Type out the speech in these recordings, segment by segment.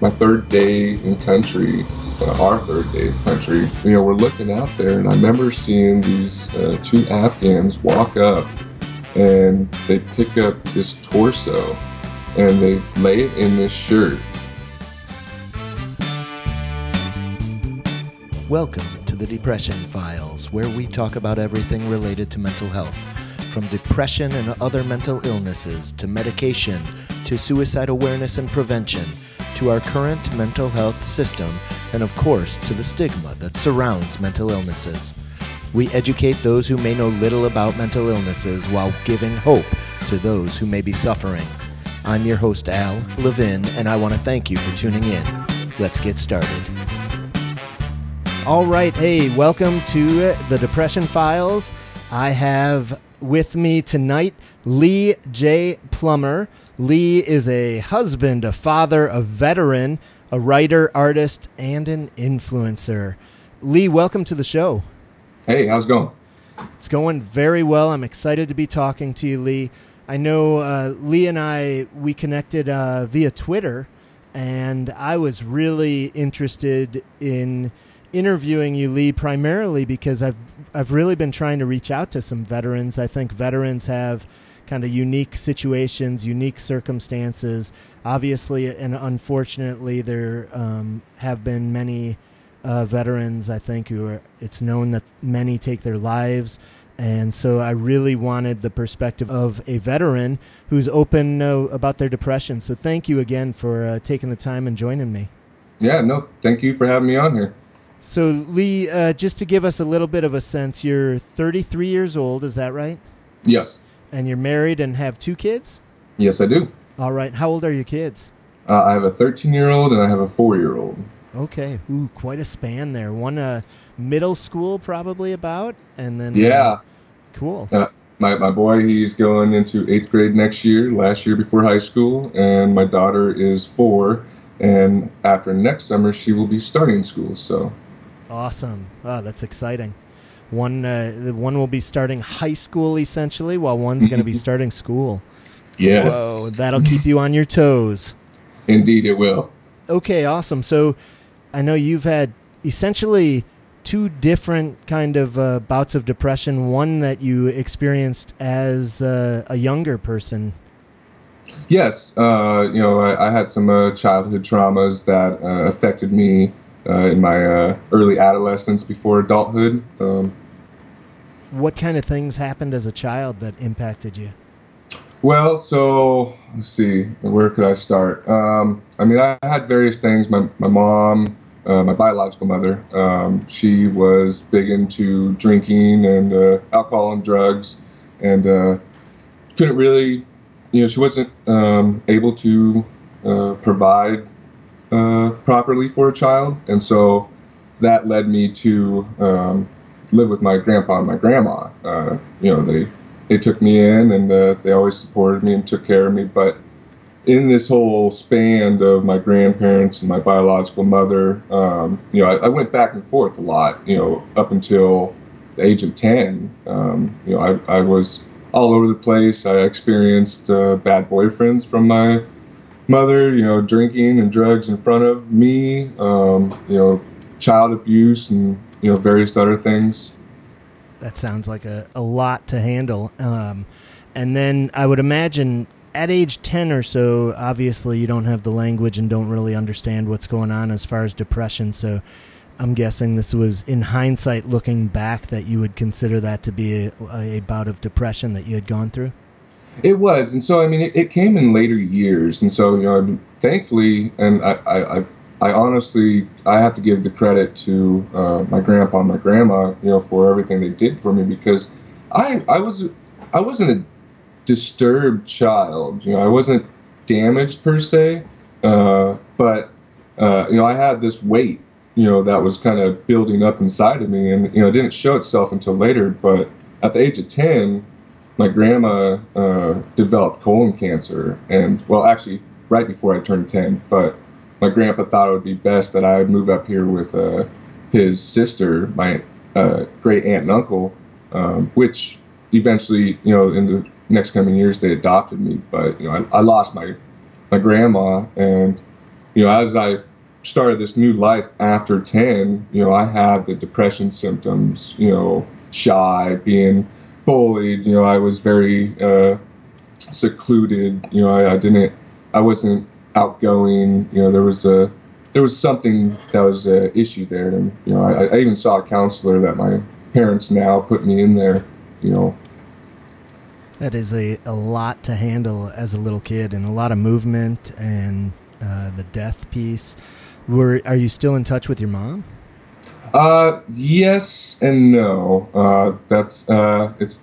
my third day in country, uh, our third day in country, you know, we're looking out there, and I remember seeing these uh, two Afghans walk up, and they pick up this torso, and they lay it in this shirt. Welcome to the Depression Files, where we talk about everything related to mental health, from depression and other mental illnesses to medication to suicide awareness and prevention to our current mental health system, and of course, to the stigma that surrounds mental illnesses. We educate those who may know little about mental illnesses while giving hope to those who may be suffering. I'm your host, Al Levin, and I want to thank you for tuning in. Let's get started. All right, hey, welcome to the Depression Files. I have with me tonight Lee J. Plummer. Lee is a husband, a father, a veteran, a writer, artist, and an influencer. Lee, welcome to the show. Hey, how's it going? It's going very well. I'm excited to be talking to you, Lee. I know uh, Lee and I, we connected uh, via Twitter, and I was really interested in interviewing you, Lee, primarily because I've I've really been trying to reach out to some veterans. I think veterans have kind of unique situations, unique circumstances. Obviously, and unfortunately, there um, have been many uh, veterans. I think who are. It's known that many take their lives. And so I really wanted the perspective of a veteran who's open uh, about their depression. So thank you again for uh, taking the time and joining me. Yeah, no, thank you for having me on here. So, Lee, uh, just to give us a little bit of a sense, you're 33 years old, is that right? Yes. And you're married and have two kids? Yes, I do. All right. How old are your kids? Uh, I have a 13 year old and I have a four year old. Okay. Ooh, quite a span there. One uh, middle school, probably about, and then. Yeah. Uh, cool. Uh, my, my boy, he's going into eighth grade next year, last year before high school, and my daughter is four. And after next summer, she will be starting school. So Awesome. Wow, that's exciting. One, uh, one will be starting high school essentially, while one's going to be starting school. Yes. Whoa, that'll keep you on your toes. Indeed, it will. Okay, awesome. So, I know you've had essentially two different kind of uh, bouts of depression. One that you experienced as uh, a younger person. Yes, uh, you know, I, I had some uh, childhood traumas that uh, affected me uh, in my uh, early adolescence before adulthood. Um, what kind of things happened as a child that impacted you? Well, so let's see, where could I start? Um, I mean, I had various things. My, my mom, uh, my biological mother, um, she was big into drinking and uh, alcohol and drugs, and uh, couldn't really, you know, she wasn't um, able to uh, provide uh, properly for a child, and so that led me to um, live with my grandpa and my grandma. Uh, you know, they they took me in, and uh, they always supported me and took care of me. But in this whole span of my grandparents and my biological mother, um, you know, I, I, went back and forth a lot. You know, up until the age of ten, um, you know, I, I was all over the place. I experienced uh, bad boyfriends from my mother, you know, drinking and drugs in front of me, um, you know, child abuse and, you know, various other things. That sounds like a, a lot to handle. Um, and then I would imagine at age 10 or so, obviously you don't have the language and don't really understand what's going on as far as depression. So I'm guessing this was in hindsight looking back that you would consider that to be a, a bout of depression that you had gone through. It was, and so I mean, it, it came in later years, and so you know, thankfully, and I, I, I honestly, I have to give the credit to uh, my grandpa and my grandma, you know, for everything they did for me because I, I was, I wasn't a disturbed child, you know, I wasn't damaged per se, uh, but uh, you know, I had this weight, you know, that was kind of building up inside of me, and you know, it didn't show itself until later, but at the age of ten my grandma uh, developed colon cancer, and well, actually, right before I turned 10. But my grandpa thought it would be best that I move up here with uh, his sister, my uh, great aunt and uncle, um, which eventually, you know, in the next coming years, they adopted me. But you know, I, I lost my my grandma, and you know, as I started this new life after 10, you know, I had the depression symptoms, you know, shy, being bullied, you know, I was very uh, secluded, you know, I, I didn't, I wasn't outgoing, you know, there was a, there was something that was an issue there. And, you know, I, I even saw a counselor that my parents now put me in there, you know. That is a, a lot to handle as a little kid and a lot of movement and uh, the death piece. Were are you still in touch with your mom? Uh, yes and no. Uh, that's uh, it's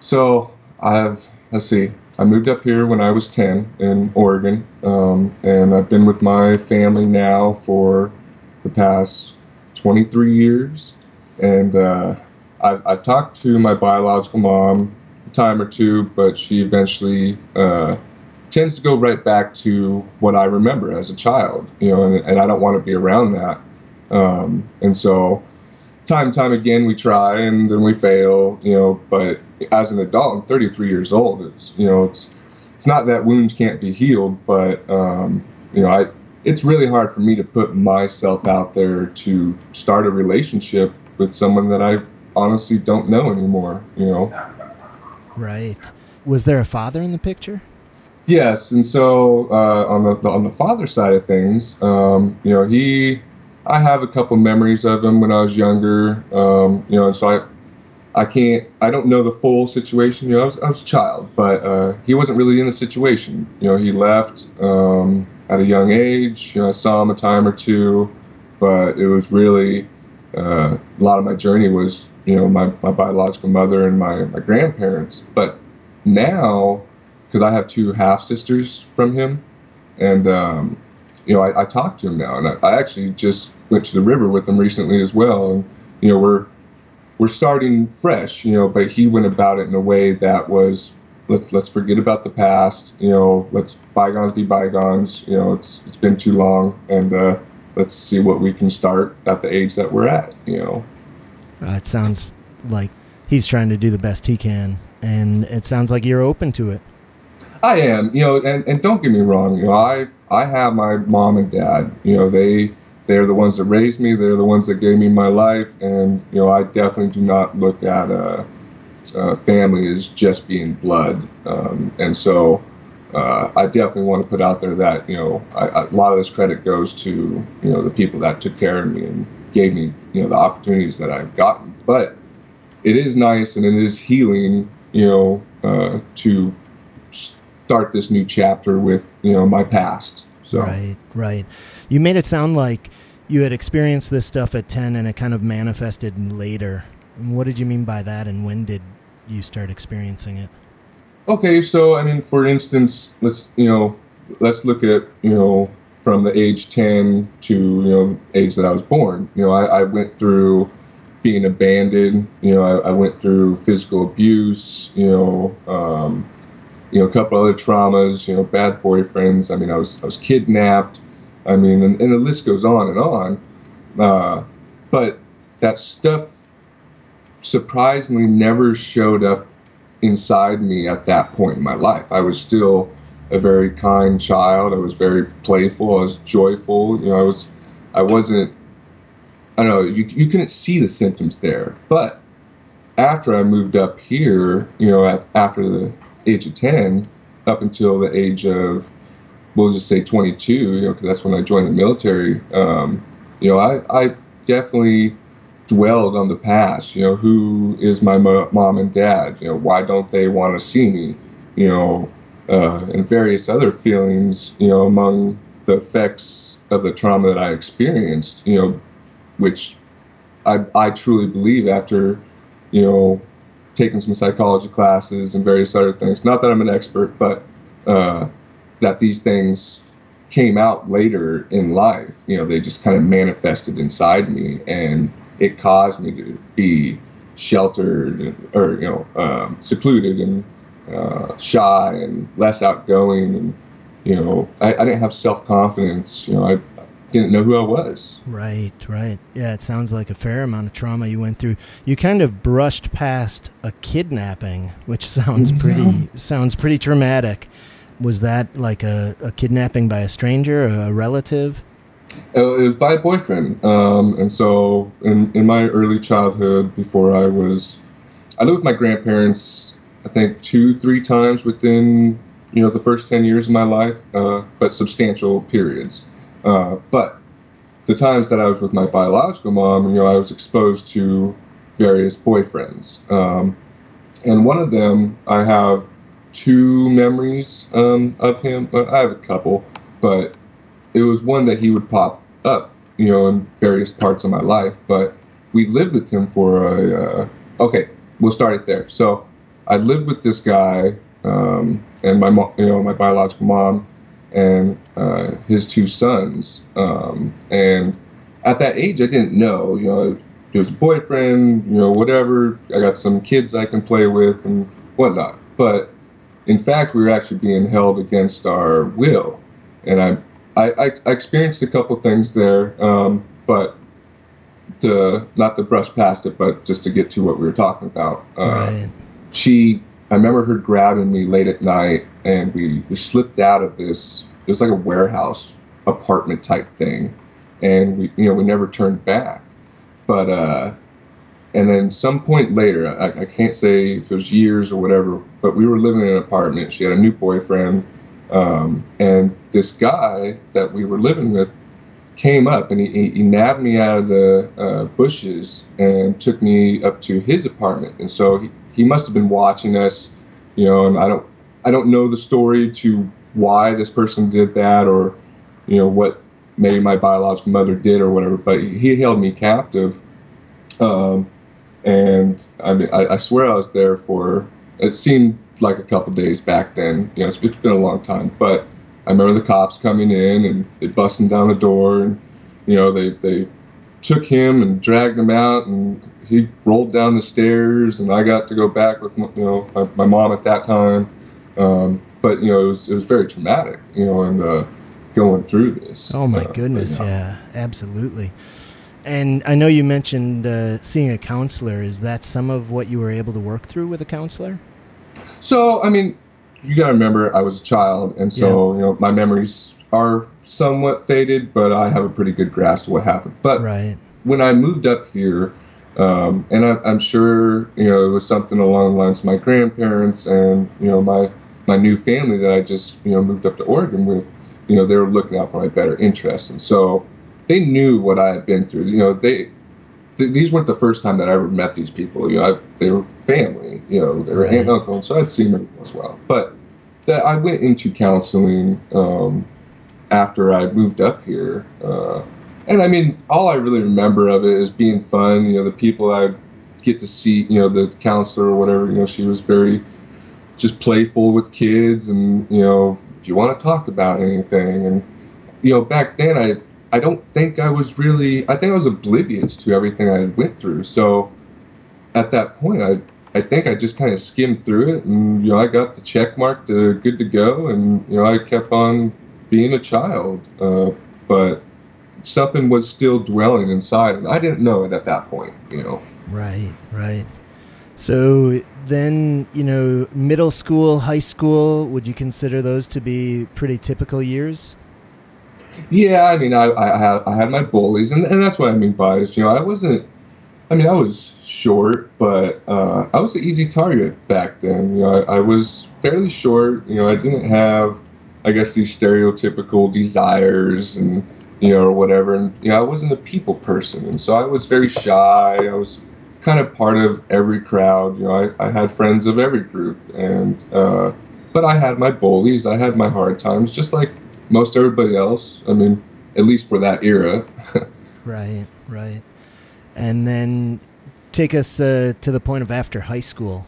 so I've let's see. I moved up here when I was ten in Oregon, um, and I've been with my family now for the past 23 years. And uh, I've, I've talked to my biological mom a time or two, but she eventually uh, tends to go right back to what I remember as a child, you know, and, and I don't want to be around that. Um, and so, time and time again, we try and then we fail, you know. But as an adult, I'm 33 years old. It's you know, it's it's not that wounds can't be healed, but um, you know, I it's really hard for me to put myself out there to start a relationship with someone that I honestly don't know anymore. You know. Right. Was there a father in the picture? Yes, and so uh, on the, the, on the father side of things, um, you know, he, I have a couple memories of him when I was younger, um, you know, and so I, I can't, I don't know the full situation. You know, I was, I was a child, but uh, he wasn't really in the situation. You know, he left um, at a young age. You know, I saw him a time or two, but it was really uh, a lot of my journey was, you know, my, my biological mother and my, my grandparents. But now because I have two half sisters from him, and um, you know I, I talked to him now, and I, I, actually just went to the river with him recently as well, and you know we're we're starting fresh, you know, but he went about it in a way that was let's let's forget about the past, you know, let's bygones be bygones, you know, it's it's been too long, and uh, let's see what we can start at the age that we're at, you know. Uh, it sounds like he's trying to do the best he can, and it sounds like you're open to it. I am, you know, and, and don't get me wrong, you know, I I have my mom and dad, you know, they they're the ones that raised me, they're the ones that gave me my life, and you know, I definitely do not look at a, a family as just being blood, um, and so uh, I definitely want to put out there that you know I, a lot of this credit goes to you know the people that took care of me and gave me you know the opportunities that I've gotten, but it is nice and it is healing, you know, uh, to start this new chapter with you know my past. So right, right. You made it sound like you had experienced this stuff at ten, and it kind of manifested later. What did you mean by that, and when did you start experiencing it? Okay, so I mean, for instance, let's you know, let's look at you know from the age 10 to you know age that I was born. You know, I, I went through being abandoned. You know, I, I, went through physical abuse. You know, um, you know, a couple other traumas, you know, bad boyfriends. I mean, I was I was kidnapped. I mean, and, and the list goes on and on. Uh, but that stuff surprisingly never showed up inside me at that point in my life. I was still a very kind child. I was very playful. I was joyful. You know, I was, I wasn't. I don't know. You you couldn't see the symptoms there, but after I moved up here, you know, after the age of 10 up until the age of, we'll just say 22, you know, because that's when I joined the military. Um, you know, I, I definitely dwelled on the past. You know, who is my mo- mom and dad? You know, why don't they want to see me? You know, uh, and various other feelings. You know, among the effects of the trauma that I experienced. You know, which I I truly believe after, you know, taken some psychology classes and various other things. Not that I'm an expert, but uh, that these things came out later in life. You know, they just kind of manifested inside me, and it caused me to be sheltered or you know um, secluded and uh, shy and less outgoing and you know I, I didn't have self confidence. You know, I didn't know who I was. Right, right. Yeah, it sounds like a fair amount of trauma you went through. You kind of brushed past a kidnapping, which sounds pretty sounds pretty traumatic. was that like a, a kidnapping by a stranger, a relative? Uh, it was by a boyfriend. Um, and so in, in my early childhood, before I was, I lived with my grandparents, I think two, three times within, you know, the first 10 years of my life, uh, but substantial periods. Uh, but the times that I was with my biological mom, you know, I was exposed to various boyfriends. Um, and one of them, I have two memories um, of him. I have a couple, but it was one that he would pop up, you know, in various parts of my life. But we lived with him for a. Uh, okay, we'll start it there. So I lived with this guy um, and my mom, you know, my biological mom and uh, his two sons. Um, and at that age, I didn't know, you know, there's a boyfriend, you know, whatever. I got some kids I can play with and whatnot. But in fact, we were actually being held against our will. And I, I, I experienced a couple things there, um, but to not to brush past it, but just to get to what we were talking about. Uh, right. She, I remember her grabbing me late at night, and we, we slipped out of this. It was like a warehouse apartment type thing, and we, you know, we never turned back. But uh, and then some point later, I, I, can't say if it was years or whatever, but we were living in an apartment. She had a new boyfriend, um, and this guy that we were living with came up and he, he nabbed me out of the uh, bushes and took me up to his apartment. And so he, he must have been watching us, you know. And I don't I don't know the story to why this person did that or you know what maybe my biological mother did or whatever. But he held me captive. Um, and I mean, I, I, swear I was there for. It seemed like a couple days back then. You know, it's, it's been a long time, but I remember the cops coming in and they busting down the door, and you know, they they took him and dragged him out, and he rolled down the stairs, and I got to go back with you know my, my mom at that time. Um, but you know, it was it was very traumatic. You know, and uh, going through this. Oh my uh, goodness! yeah, absolutely. And I know you mentioned uh, seeing a counselor. Is that some of what you were able to work through with a counselor? So, I mean, you got to remember, I was a child, and so yeah. you know my memories are somewhat faded, but I have a pretty good grasp of what happened. But right. when I moved up here, um, and I, I'm sure you know it was something along the lines of my grandparents and you know my my new family that I just you know moved up to Oregon with. You know, they were looking out for my better interests, and so they knew what I had been through. You know, they th- these weren't the first time that I ever met these people. You know, I, they were family. You know, they were right. aunt and uncle, and so I'd seen them as well. But that I went into counseling um, after I moved up here, uh, and I mean, all I really remember of it is being fun. You know, the people I get to see. You know, the counselor or whatever. You know, she was very just playful with kids, and you know, if you want to talk about anything, and you know, back then I I don't think I was really. I think I was oblivious to everything I went through. So at that point, I I think I just kind of skimmed through it, and you know, I got the check mark to good to go, and you know, I kept on being a child. Uh, but something was still dwelling inside, and I didn't know it at that point. You know. Right. Right. So then, you know, middle school, high school, would you consider those to be pretty typical years? Yeah, I mean, I, I had I had my bullies, and, and that's what I mean by it. You know, I wasn't. I mean, I was short, but uh, I was an easy target back then. You know, I, I, was fairly short. You know, I didn't have, I guess, these stereotypical desires and you know or whatever. And you know, I wasn't a people person, and so I was very shy. I was kind of part of every crowd. You know, I, I had friends of every group, and uh, but I had my bullies. I had my hard times, just like most everybody else. I mean, at least for that era. right, right. And then take us uh, to the point of after high school.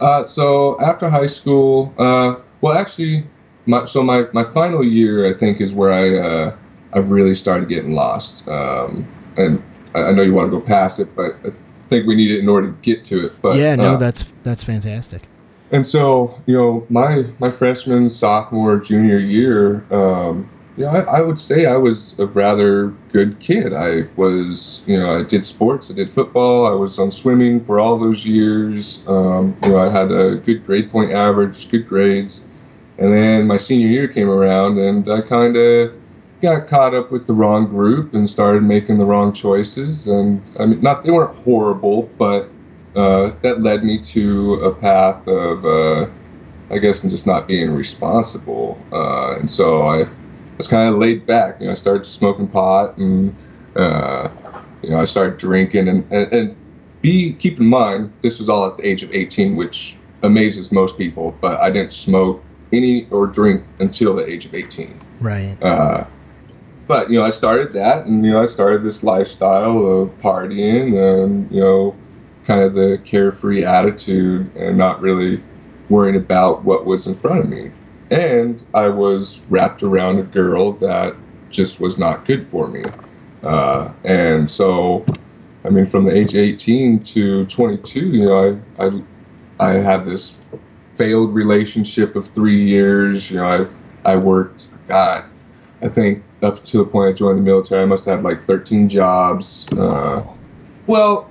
Uh, so after high school, uh, well, actually, my, so my, my final year, I think, is where I uh, I've really started getting lost. Um, and I, know you want to go past it, but I think we need it in order to get to it. But yeah, no, uh, that's that's fantastic and so you know my my freshman sophomore junior year um, you know I, I, would say i was a rather good kid i was you know i did sports i did football i was on swimming for all those years um, you know i had a good grade point average good grades And then my senior year came around, and I kind of got caught up with the wrong group and started making the wrong choices. And I mean, not they weren't horrible, but uh, that led me to a path of, uh, I guess, just not being responsible. Uh, and so I was kind of laid back. You know, I started smoking pot, and uh, you know, I started drinking. And, and, and be keep in mind, this was all at the age of 18, which amazes most people. But I didn't smoke any or drink until the age of 18. Right. Uh, but you know, I started that, and you know, I started this lifestyle of partying, and you know, kind of the carefree attitude, and not really worrying about what was in front of me. And I was wrapped around a girl that just was not good for me. Uh, and so, I mean, from the age 18 to 22, you know, I, I, I had this failed relationship of three years. You know, I, I worked, God, I think up to the point I joined the military, I must have had like 13 jobs. Uh, well,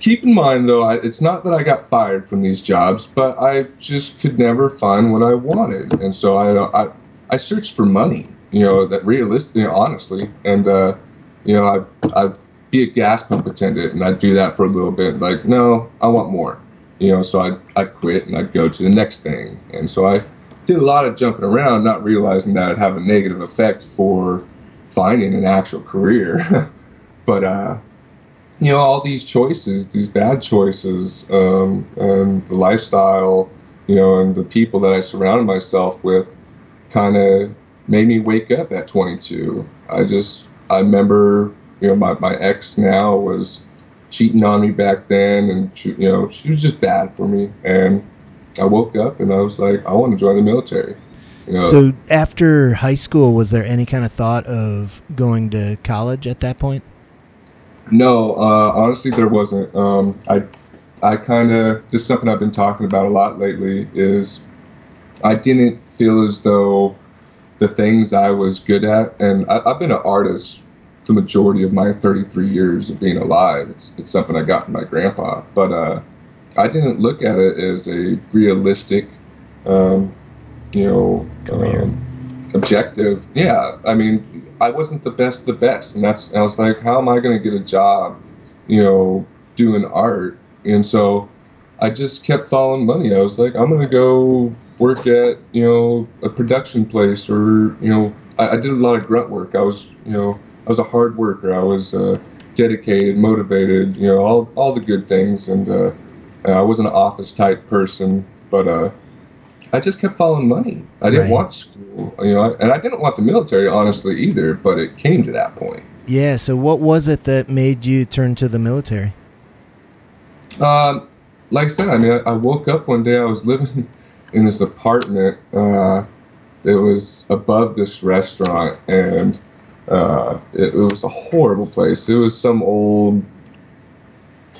keep in mind though, I, it's not that I got fired from these jobs, but I just could never find what I wanted, and so I, I, I searched for money. You know, that realistic, you know, honestly, and uh, you know, I, I'd be a gas pump attendant, and I'd do that for a little bit. Like, no, I want more. You know, so I'd, I'd quit and I'd go to the next thing, and so I did a lot of jumping around, not realizing that it'd have a negative effect for finding an actual career. but uh, you know, all these choices, these bad choices, um, and the lifestyle, you know, and the people that I surrounded myself with, kind of made me wake up at 22. I just, I remember, you know, my my ex now was cheating on me back then, and she, you know, she was just bad for me, and I woke up and I was like, I want to join the military. You know, so after high school, was there any kind of thought of going to college at that point? No, uh, honestly, there wasn't. Um, I, I kind of just something I've been talking about a lot lately is I didn't feel as though the things I was good at, and I, have been an artist the majority of my 33 years of being alive. It's it's something I got from my grandpa, but uh, I didn't look at it as a realistic, um, you know, um, objective. Yeah, I mean, I wasn't the best, the best, and that's. And I was like, how am I going to get a job, you know, doing art? And so, I just kept following money. I was like, I'm going to go work at, you know, a production place, or you know, I, I, did a lot of grunt work. I was, you know, I was a hard worker. I was uh, dedicated, motivated, you know, all all the good things, and. Uh, uh, I wasn't an office type person, but uh, I just kept following money. I didn't right. want school, you know, and I didn't want the military, honestly, either. But it came to that point. Yeah. So, what was it that made you turn to the military? Um, like I said, I mean, I, I woke up one day. I was living in this apartment uh, that was above this restaurant, and uh, it, it was a horrible place. It was some old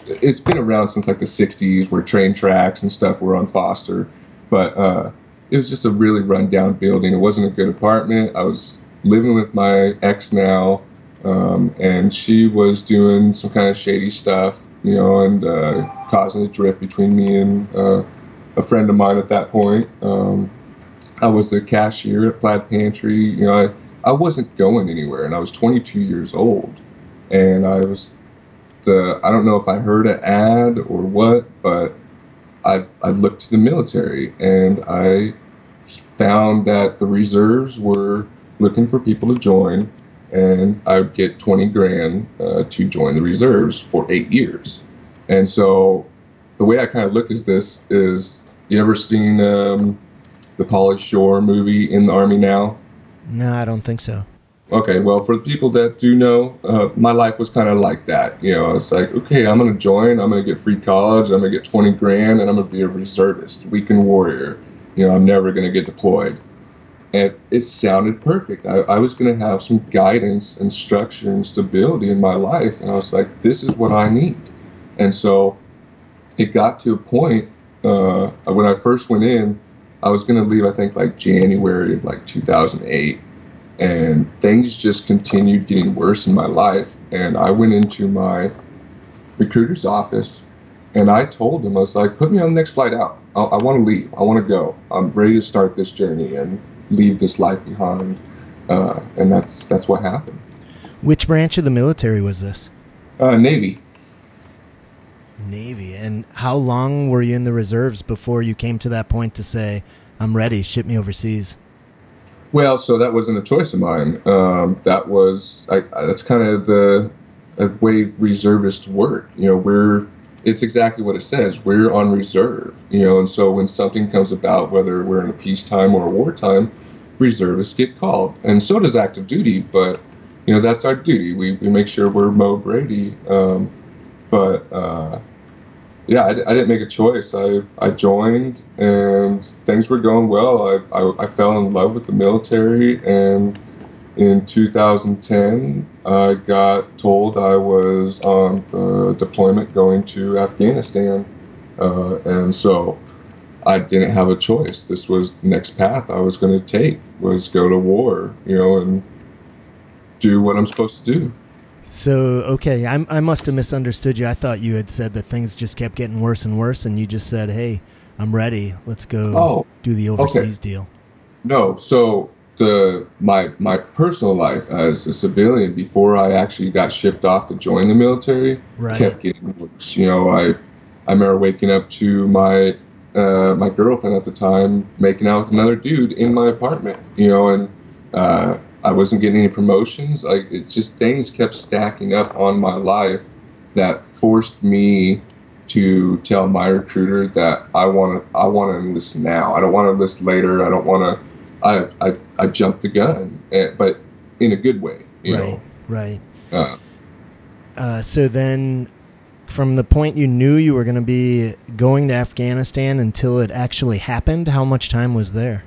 it's been around since like the 60s where train tracks and stuff were on Foster, but uh, it was just a really rundown building. It wasn't a good apartment. I was living with my ex now, um, and she was doing some kind of shady stuff, you know, and uh, causing a drift between me and uh, a friend of mine at that point. Um, I was the cashier at Plaid Pantry. You know, I, I wasn't going anywhere, and I was 22 years old, and I was uh, I don't know if I heard an ad or what, but I, I looked to the military and I found that the reserves were looking for people to join, and I would get 20 grand uh, to join the reserves for eight years. And so the way I kind of look at this is you ever seen um, the Pauly Shore movie In the Army Now? No, I don't think so. Okay, well, for the people that do know, uh, my life was kind of like that. You know, it's like, okay, I'm going to join, I'm going to get free college, I'm going to get 20 grand, and I'm going to be a reservist, weekend warrior. You know, I'm never going to get deployed. And it sounded perfect. I, I was going to have some guidance and structure and stability in my life. And I was like, this is what I need. And so it got to a point uh, when I first went in, I was going to leave, I think, like January of like 2008 and things just continued getting worse in my life. And I went into my recruiter's office and I told him, I was like, put me on the next flight out. I, I want to leave. I want to go. I'm ready to start this journey and leave this life behind. Uh, and that's that's what happened. Which branch of the military was this? Uh, Navy. Navy. And how long were you in the reserves before you came to that point to say, I'm ready, ship me overseas? Well, so that wasn't a choice of mine. Um, that was I, that's kind of the, the way reservists work. You know, we're it's exactly what it says. We're on reserve. You know, and so when something comes about, whether we're in a peacetime or a wartime, reservists get called, and so does active duty. But you know, that's our duty. We we make sure we're mob ready. Um, but uh, yeah, I, I, didn't make a choice. I, I joined and things were going well. I, I, I, fell in love with the military, and in 2010, I got told I was on the deployment going to Afghanistan. Uh, and so I didn't have a choice. This was the next path I was going to take was go to war, you know, and do what I'm supposed to do. So okay, I, I must have misunderstood you. I thought you had said that things just kept getting worse and worse, and you just said, "Hey, I'm ready. Let's go oh, do the overseas okay. deal." No, so the my my personal life as a civilian before I actually got shipped off to join the military right. kept getting worse. You know, I I remember waking up to my uh, my girlfriend at the time making out with another dude in my apartment. You know, and uh, I wasn't getting any promotions. Like it just things kept stacking up on my life that forced me to tell my recruiter that I want to I want to enlist now. I don't want to enlist later. I don't want to. I, I I jumped the gun, and, but in a good way. You right. Know? Right. Uh, uh, so then, from the point you knew you were going to be going to Afghanistan until it actually happened, how much time was there?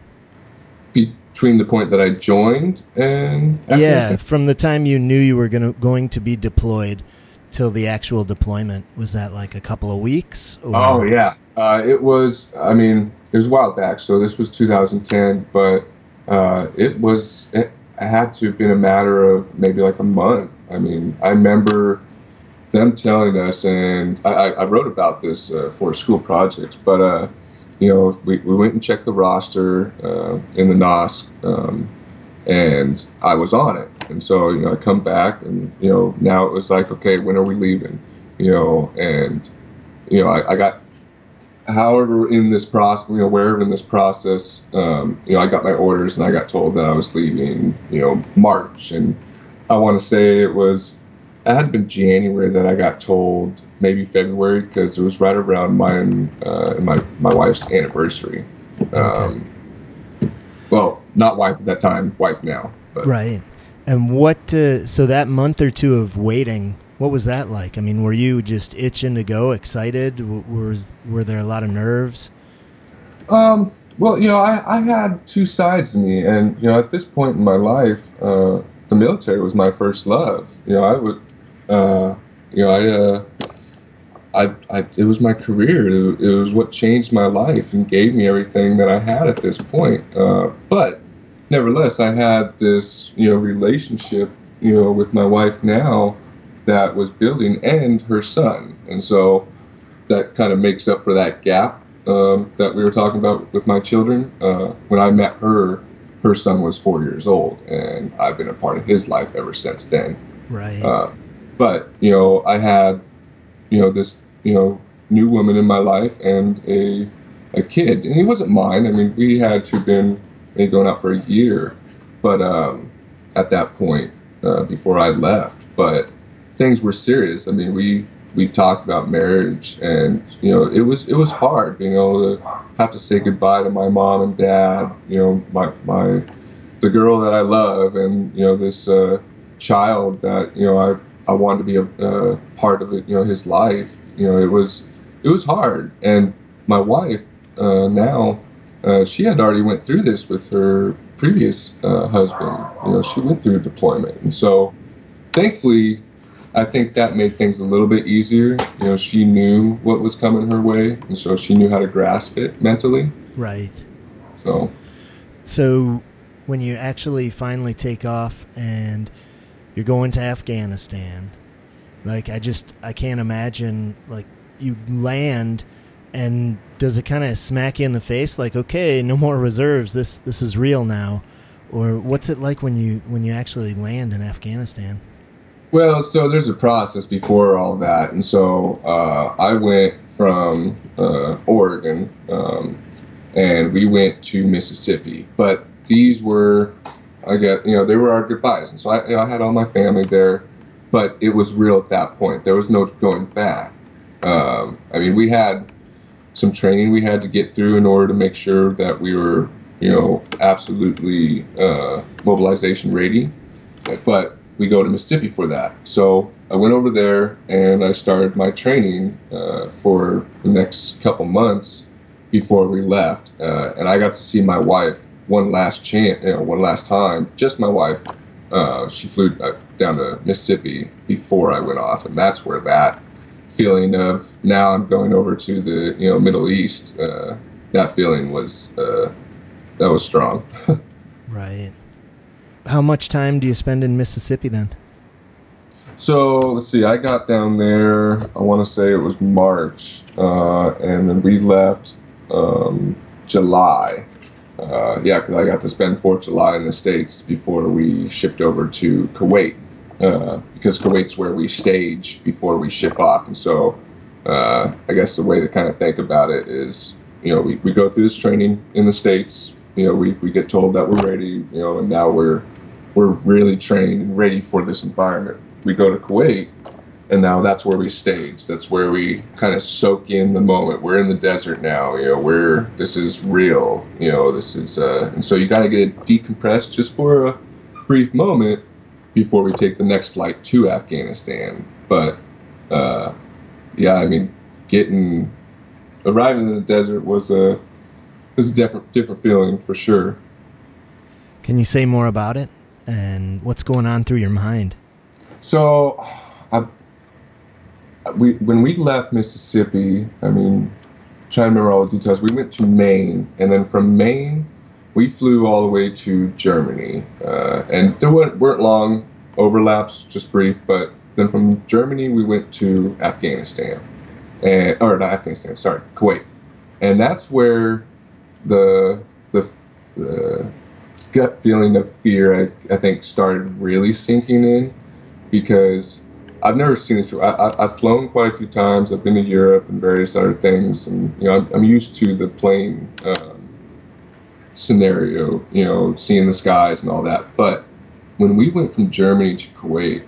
Between the point that I joined and yeah, from the time you knew you were gonna going to be deployed till the actual deployment was that like a couple of weeks? Or? Oh yeah, uh, it was. I mean, it was a while back, so this was 2010, but uh, it was. It had to have been a matter of maybe like a month. I mean, I remember them telling us, and I, I wrote about this uh, for a school projects, but uh, you know, we, we went and checked the roster uh, in the NOSC, um, and I was on it. And so, you know, I come back, and you know, now it was like, okay, when are we leaving? You know, and you know, I, I got, however, in this process, you know, wherever in this process, um, you know, I got my orders, and I got told that I was leaving, you know, March, and I want to say it was, it had been January that I got told maybe February because it was right around mine uh, my my wife's anniversary. Okay. Um, well, not wife at that time, wife now. But. Right. And what? Uh, so that month or two of waiting, what was that like? I mean, were you just itching to go, excited? Was were there a lot of nerves? Um. Well, you know, I, I had two sides to me, and you know, at this point in my life, uh, the military was my first love. You know, I would, uh, you know, I uh, I, I, it was my career. It, it, was what changed my life and gave me everything that I had at this point. Uh, but nevertheless, I had this, you know, relationship, you know, with my wife now that was building and her son, and so that kind of makes up for that gap um, that we were talking about with my children. Uh, when I met her, her son was four years old, and I've been a part of his life ever since then. Right. Uh, but you know, I had you know this you know, new woman in my life and a a kid, and he wasn't mine. I mean, we had to been maybe going out for a year, but um, at that point, uh, before I left, but things were serious. I mean, we we talked about marriage, and you know, it was it was hard, you know, to have to say goodbye to my mom and dad, you know, my my the girl that I love, and you know, this uh, child that you know I I wanted to be a, a part of it, you know, his life you know, it was it was hard. And my wife uh, now, uh, she had already went through this with her previous uh, husband. You know, she went through deployment, and so thankfully, I think that made things a little bit easier. You know, she knew what was coming her way, and so she knew how to grasp it mentally. Right. So. So, when you actually finally take off and you're going to Afghanistan, like I just I can't imagine like you land, and does it kind of smack you in the face like, okay, no more reserves. This this is real now, or what's it like when you when you actually land in Afghanistan? Well, so there's a process before all that, and so uh, I went from uh, Oregon, um, and we went to Mississippi. But these were, I get, you know, they were our goodbyes, and so I, you know, I had all my family there, but it was real at that point. There was no going back. Um, I mean, we had some training we had to get through in order to make sure that we were, you know, absolutely uh, mobilization ready, but we go to Mississippi for that. So I went over there and I started my training uh, for the next couple months before we left, uh, and I got to see my wife one last chance, you know, one last time, just my wife. Uh, she flew uh, down to Mississippi before I went off, and that's where that feeling of now I'm going over to the you know Middle East. Uh, that feeling was uh, that was strong. right how much time do you spend in Mississippi then? So let's see. I got down there. I want to say it was March, uh, and then we left um, July. Uh, yeah, because I got to spend Fourth July in the states before we shipped over to Kuwait, uh, because Kuwait's where we stage before we ship off. And so, uh, I guess the way to kind of think about it is, you know, we, we go through this training in the states. You know, we, we get told that we're ready. You know, and now we're we're really trained and ready for this environment. We go to Kuwait, and now that's where we stage. That's where we kind of soak in the moment. We're in the desert now. You know, we're this is real. You know, this is, uh, and so you got to get it decompressed just for a brief moment before we take the next flight to Afghanistan. But uh, yeah, I mean, getting arriving in the desert was a was a different different feeling for sure. Can you say more about it? and what's going on through your mind? So, we when we left Mississippi, I mean, trying to remember all the details. We went to Maine, and then from Maine, we flew all the way to Germany, uh, and there weren't, weren't long overlaps, just brief. But then from Germany, we went to Afghanistan, and or not Afghanistan, sorry, Kuwait, and that's where the the, the gut feeling of fear, I, I think, started really sinking in because I've never seen before. I, have flown quite a few times. I've been to Europe and various other things, and you know, I'm, I'm used to the plane um, scenario, you know, seeing the skies and all that. But when we went from Germany to Kuwait,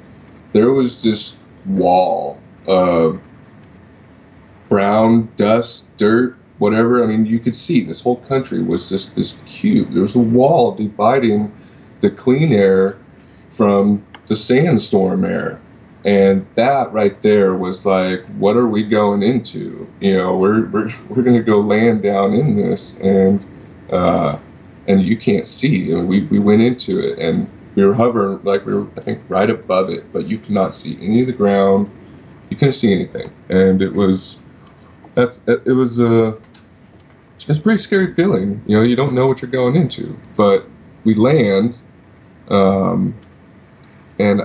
there was this wall of brown dust, dirt, whatever. I mean, you could see this whole country was just this cube. There was a wall dividing the clean air from the sandstorm air. And that right there was like, what are we going into? You know, we're we're, we're going to go land down in this, and uh, and you can't see. And we, we went into it, and we were hovering like we were, I think, right above it, but you could not see any of the ground. You couldn't see anything, and it was that's it, was a it's a pretty scary feeling. You know, you don't know what you're going into. But we land, um, and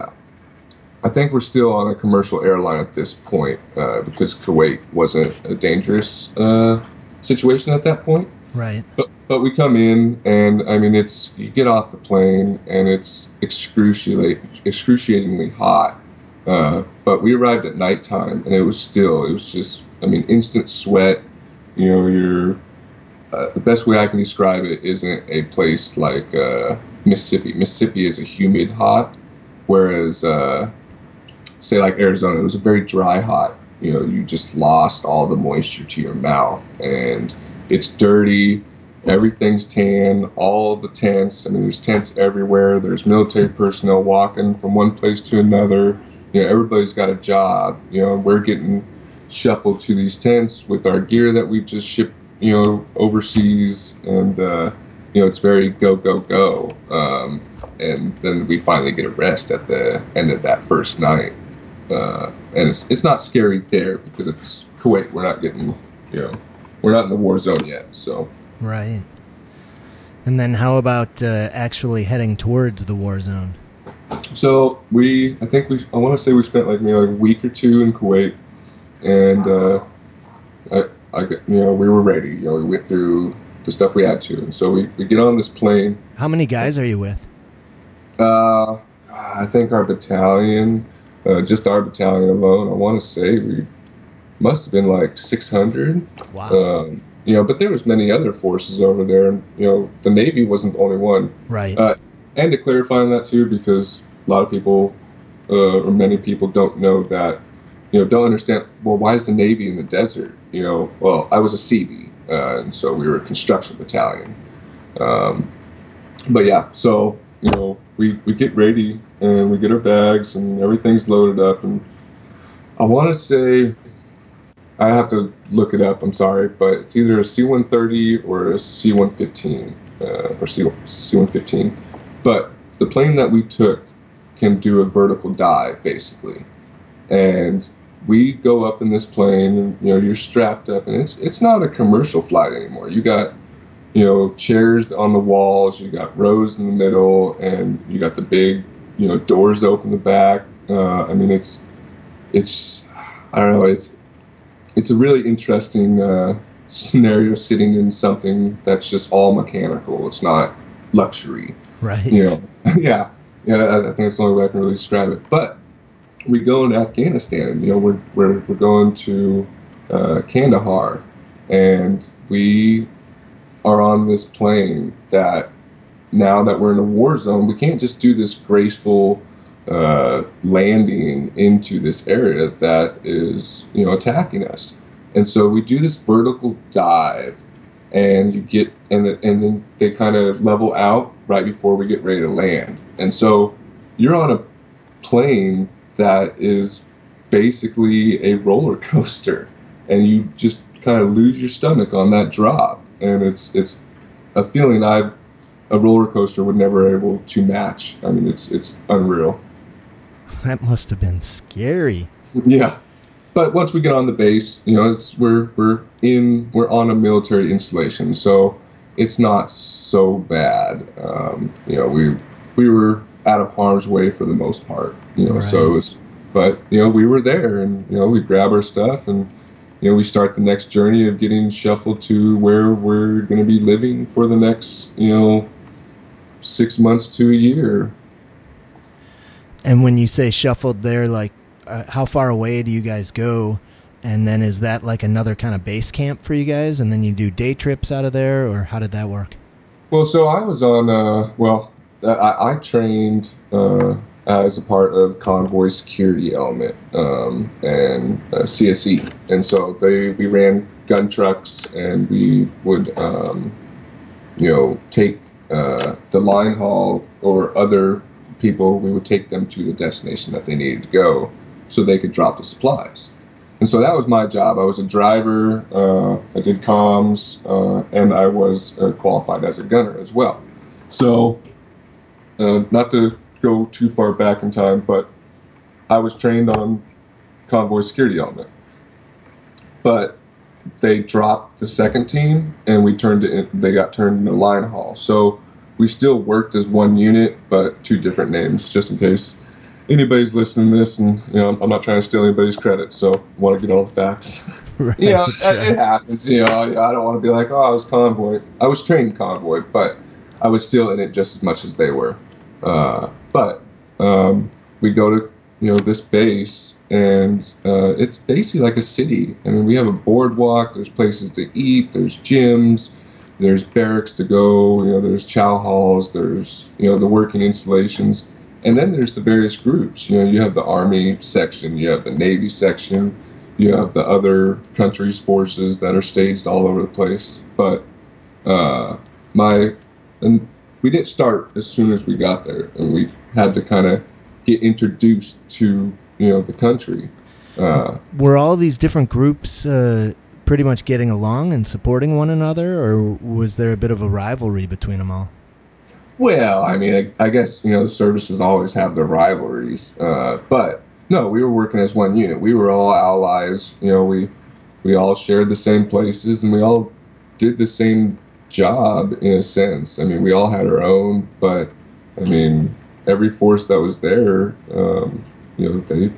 I think we're still on a commercial airline at this point uh, because Kuwait wasn't a dangerous uh, situation at that point. Right. But, but we come in, and I mean, it's you get off the plane, and it's excruciatingly, excruciatingly hot. Uh, but we arrived at nighttime, and it was still, it was just, I mean, instant sweat. You know, you're uh, the best way I can describe it isn't a place like uh, Mississippi. Mississippi is a humid hot, whereas uh, say like Arizona, it was a very dry hot. You know, you just lost all the moisture to your mouth, and it's dirty. Everything's tan. All the tents. I mean, there's tents everywhere. There's military personnel walking from one place to another. You know, everybody's got a job. You know, we're getting shuffled to these tents with our gear that we've just shipped you know, overseas, and uh, you know, it's very go go go. Um, and then we finally get a rest at the end of that first night, uh, and it's it's not scary there because it's Kuwait. We're not getting, you know, we're not in the war zone yet. So right. And then how about uh, actually heading towards the war zone? So we, I think we, I want to say we spent like maybe like a week or two in Kuwait, and uh, I, I, you know, we were ready. You know, we went through the stuff we had to, and so we, we get on this plane. How many guys are you with? Uh, I think our battalion, uh, just our battalion alone, I want to say we must have been like 600. Wow. Um, you know, but there was many other forces over there, and you know, the Navy wasn't the only one. right. Uh, and to clarify on that too, because a lot of people, uh, or many people, don't know that, you know, don't understand. Well, why is the Navy in the desert? You know, well, I was a CB, uh, and so we were a construction battalion. Um, but yeah, so you know, we we get ready and we get our bags and everything's loaded up, and I want to say. I have to look it up. I'm sorry, but it's either a C-130 or a C-115 uh, or C- C-115. But the plane that we took can do a vertical dive, basically. And we go up in this plane, and you know you're strapped up, and it's it's not a commercial flight anymore. You got you know chairs on the walls, you got rows in the middle, and you got the big you know doors open the back. Uh, I mean it's it's I don't know it's it's a really interesting uh, scenario sitting in something that's just all mechanical. It's not luxury right. you know, yeah, yeah. I, I think that's the only way I can really describe it. But we go into Afghanistan. You know, we're we're, we're going to uh, Kandahar, and we are on this plane that now that we're in a war zone, we can't just do this graceful uh, landing into this area that is you know attacking us. And so we do this vertical dive, and you get and the, and then they kind of level out right before we get ready to land. And so you're on a plane that is basically a roller coaster, and you just kind of lose your stomach on that drop, and it's it's a feeling I a roller coaster would never able to match. I mean, it's it's unreal. That must have been scary. Yeah. But once we get on the base, you know, it's we're we're in we're on a military installation, so it's not so bad. Um, you know, we we were out of harm's way for the most part. You know, so it was, but you know, we were there, and you know, we grab our stuff, and you know, we start the next journey of getting shuffled to where we're going to be living for the next, you know, six months to a year. And when you say shuffled there, like, uh, how far away do you guys go? And then is that like another kind of base camp for you guys? And then you do day trips out of there, or how did that work? Well, so I was on. Uh, well, I, I trained uh, as a part of convoy security element um, and uh, CSE, and so they we ran gun trucks and we would, um, you know, take uh, the line haul or other people. We would take them to the destination that they needed to go, so they could drop the supplies. And so that was my job. I was a driver. Uh, I did comms, uh, and I was uh, qualified as a gunner as well. So, uh, not to go too far back in time, but I was trained on convoy security element. But they dropped the second team, and we turned it. They got turned into line haul. So we still worked as one unit, but two different names, just in case anybody's listening to this, and you know, I'm not trying to steal anybody's credit, so I want to get all the facts. Right. you know, it, it happens. You know, I, I don't want to be like, oh, I was convoy. I was trained convoy, but I was still in it just as much as they were. Uh, but um, we go to you know this base, and uh, it's basically like a city. I mean, we have a boardwalk. There's places to eat. There's gyms. There's barracks to go. You know, there's chow halls. There's you know the working installations. And then there's the various groups. You know, you have the Army section, you have the Navy section, you have the other countries' forces that are staged all over the place. But uh, my and we didn't start as soon as we got there, and we had to kind of get introduced to you know the country. Uh, Were all these different groups uh, pretty much getting along and supporting one another, or was there a bit of a rivalry between them all? Well, I mean, I, I guess you know services always have their rivalries, uh, but no, we were working as one unit. We were all allies. You know, we we all shared the same places, and we all did the same job in a sense. I mean, we all had our own, but I mean, every force that was there, um, you know, they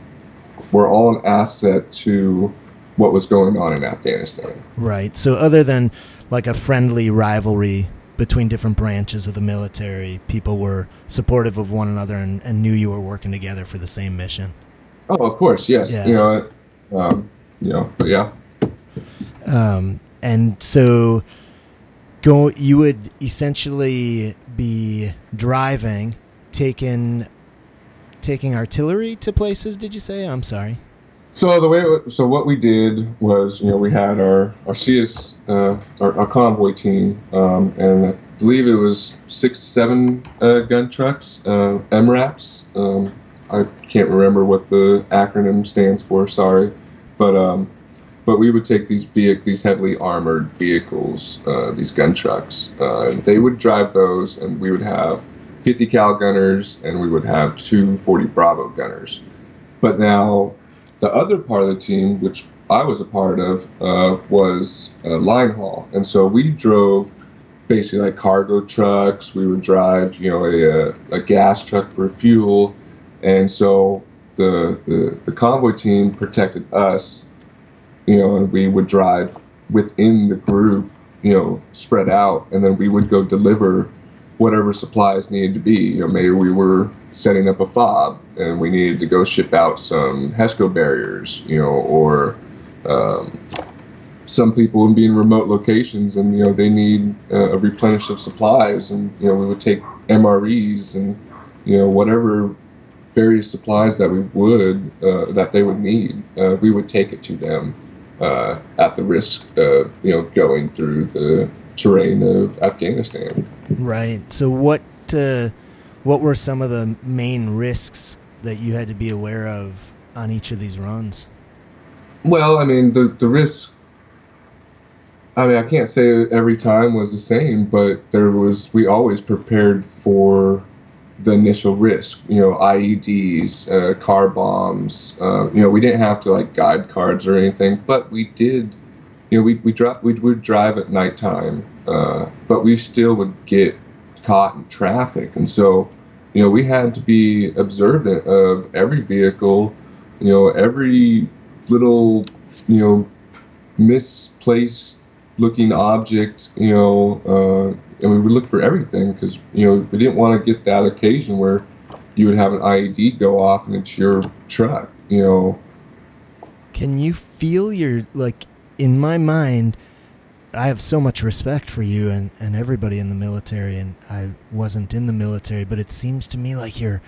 were all an asset to what was going on in Afghanistan. Right. So other than like a friendly rivalry between different branches of the military, people were supportive of one another and, and knew you were working together for the same mission. Oh, of course, yes. Yeah. You know, um, you know, but yeah. Um, and so go you would essentially be driving taking taking artillery to places did you say i'm sorry So the way, so what we did was, you know, we had our our CS, uh, our, our convoy team, um, and I believe it was six, seven uh, gun trucks, uh, MRAPs. Um, I can't remember what the acronym stands for. Sorry, but um, but we would take these vehic these heavily armored vehicles, uh, these gun trucks, uh, and they would drive those, and we would have 50 cal gunners, and we would have 240 Bravo gunners. But now the other part of the team, which I was a part of, uh, was uh, line haul, and so we drove basically like cargo trucks. We would drive, you know, a, a, a gas truck for fuel, and so the, the the convoy team protected us, you know, and we would drive within the group, you know, spread out, and then we would go deliver whatever supplies needed to be. You know, maybe we were setting up a fob and we needed to go ship out some HESCO barriers, you know, or um, some people would be in remote locations and you know they need uh, a replenish of supplies, and you know we would take MREs and you know whatever various supplies that we would uh, that they would need, uh, we would take it to them uh, at the risk of you know going through the terrain of Afghanistan. Right so what uh, what were some of the main risks that you had to be aware of on each of these runs Well, I mean, the the risk. I mean, I can't say every time was the same, but there was. We always prepared for the initial risk. You know, IEDs, uh, car bombs. Uh, you know, we didn't have to like guide cards or anything, but we did. You know, we we drop we would drive at nighttime, uh, but we still would get caught in traffic, and so you know we had to be observant of every vehicle. You know, every little, you know, misplaced looking object, you know, uh, and we would look for everything because, you know, we didn't want to get that occasion where you would have an IED go off and it's your truck, you know. Can you feel your like in my mind I have so much respect for you and, and everybody in the military and I wasn't in the military, but it seems to me like you're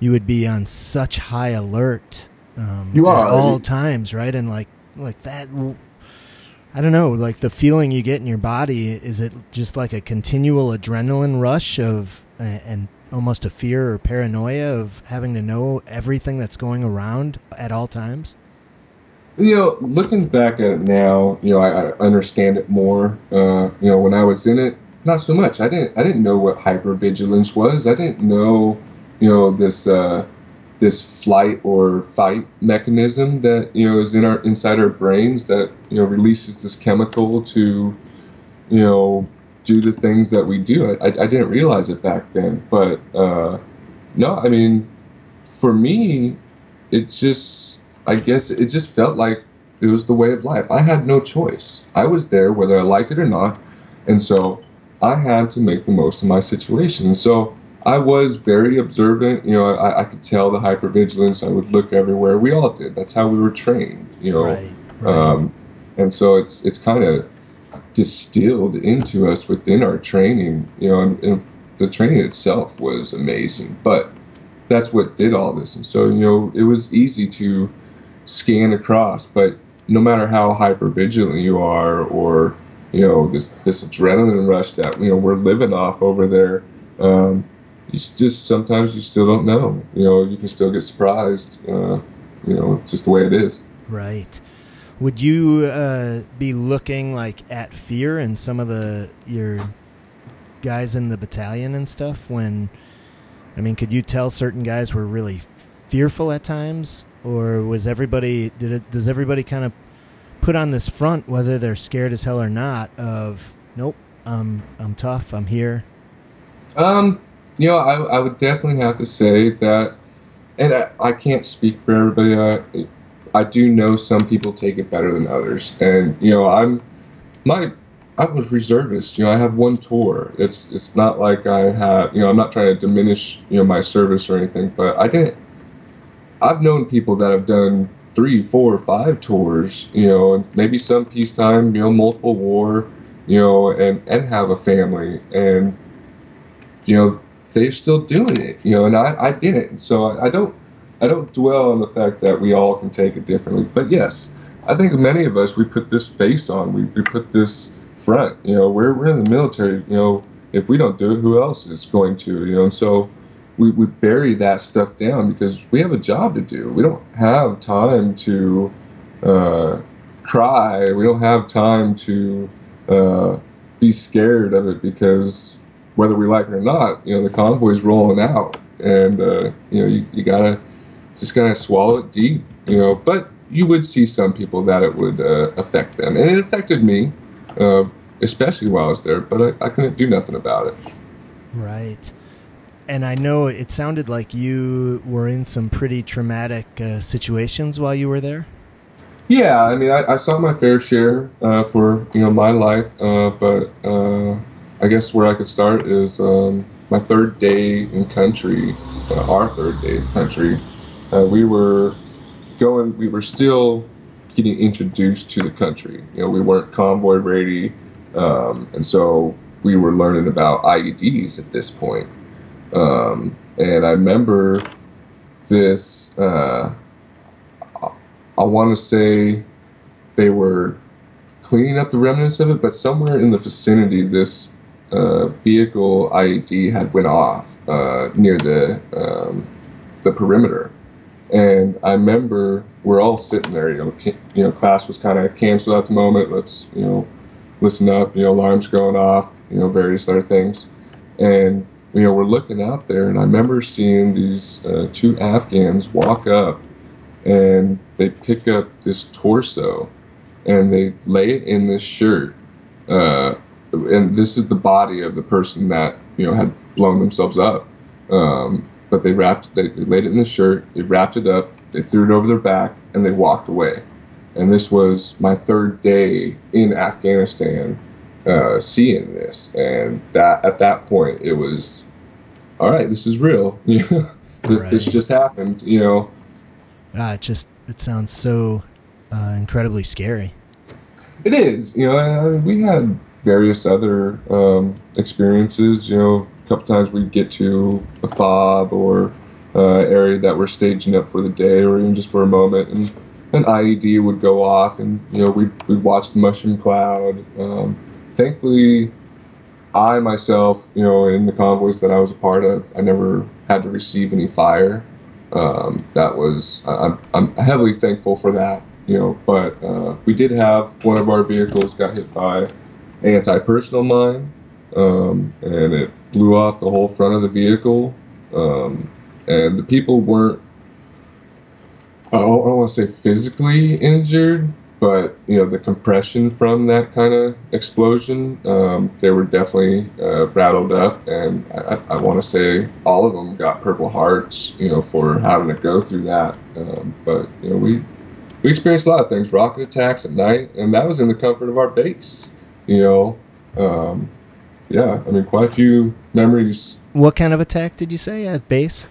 you would be on such high alert um, You at are. all times, right? And like like that I don't know, like the feeling you get in your body is it just like a continual adrenaline rush of and almost a fear or paranoia of having to know everything that's going around at all times? You know, looking back at it now, you know, I, I understand it more. Uh, you know, when I was in it, not so much. I didn't. I didn't know what hypervigilance was. I didn't know, you know, this uh, this flight or fight mechanism that you know is in our inside our brains that you know releases this chemical to, you know, do the things that we do. I, I, didn't realize it back then, but uh, no, I mean, for me, it just I guess it just felt like it was the way of life. I had no choice. I was there whether I liked it or not, and so I had to make the most of my situation. So I was very observant. You know, I, I could tell the hypervigilance. I would look everywhere. We all did. That's how we were trained. You know, Right. right. um, and so it's it's kind of distilled into us within our training. You know, and, and the training itself was amazing, but that's what did all this. And so you know, it was easy to scan across, but no matter how hyper vigilant you are, or you know, this this adrenaline rush that you know we're living off over there. Um, you just sometimes you still don't know. You know, you can still get surprised. Uh, you know, just the way it is. Right. Would you uh, be looking like at fear and some of the your guys in the battalion and stuff? When I mean, could you tell certain guys were really fearful at times, or was everybody did it? Does everybody kind of put on this front, whether they're scared as hell or not? Of nope, I'm I'm tough. I'm here. Um, you know, I, I would definitely have to say that, and I, I can't speak for everybody. I, I do know some people take it better than others, and you know, I'm my I was reservist. You know, I have one tour. It's it's not like I have. You know, I'm not trying to diminish you know my service or anything, but I didn't. I've known people that have done three, four, five tours. You know, and maybe some peacetime. You know, multiple war. You know, and and have a family, and you know they're still doing it. You know, and I I didn't. So I, I don't I don't dwell on the fact that we all can take it differently. But yes, I think many of us we put this face on. We we put this front. You know, we're we're in the military. You know, if we don't do it, who else is going to? You know, and so we, we bury that stuff down because we have a job to do. We don't have time to uh, cry. We don't have time to uh, be scared of it because whether we like it or not, you know, the convoy's rolling out, and uh, you know, you, you gotta just kind of swallow it deep, you know. But you would see some people that it would uh, affect them, and it affected me, uh, especially while I was there. But I, I couldn't do nothing about it. Right. And I know it sounded like you were in some pretty traumatic uh, situations while you were there. Yeah, I mean, I, I saw my fair share uh, for you know my life, uh, but uh, I guess where I could start is um, my third day in country, uh, our third day in country. Uh, we were going, we were still getting introduced to the country. You know, we weren't convoy ready, um, and so we were learning about IEDs at this point. Um, and I remember this. Uh, I want to say they were cleaning up the remnants of it, but somewhere in the vicinity, this uh, vehicle IED had went off uh, near the um, the perimeter. And I remember we're all sitting there. You know, you know, class was kind of canceled at the moment. Let's you know, listen up. You know, alarms going off. You know, various other things. And you know, we're looking out there, and I remember seeing these uh, two Afghans walk up and they pick up this torso and they lay it in this shirt. Uh, and this is the body of the person that you know had blown themselves up. Um, but they wrapped, they, they laid it in the shirt, they wrapped it up, they threw it over their back, and they walked away. And this was my third day in Afghanistan, uh, seeing this, and that at that point it was, all right, this is real. this, right. this just happened. You know, uh, it just it sounds so uh, incredibly scary. It is. You know, we had various other um, experiences. You know, a couple times we'd get to a fob or uh, area that we're staging up for the day, or even just for a moment, and an IED would go off, and you know we'd we'd watch the mushroom cloud. Um, thankfully, I myself, you know, in the convoys that I was a part of, I never had to receive any fire. Um, that was I'm, I'm heavily thankful for that you know but uh, we did have one of our vehicles got hit by anti-personnel mine um, and it blew off the whole front of the vehicle. Um, and the people weren't I don't, I don't want to say physically injured but you know the compression from that kind of explosion, um, they were definitely uh, rattled up, and I, I want to say all of them got Purple Hearts, you know, for having to go through that. Um, but you know, we we experienced a lot of things, rocket attacks at night, and that was in the comfort of our base. You know, um, yeah, I mean, quite a few memories. What kind of attack did you say at base?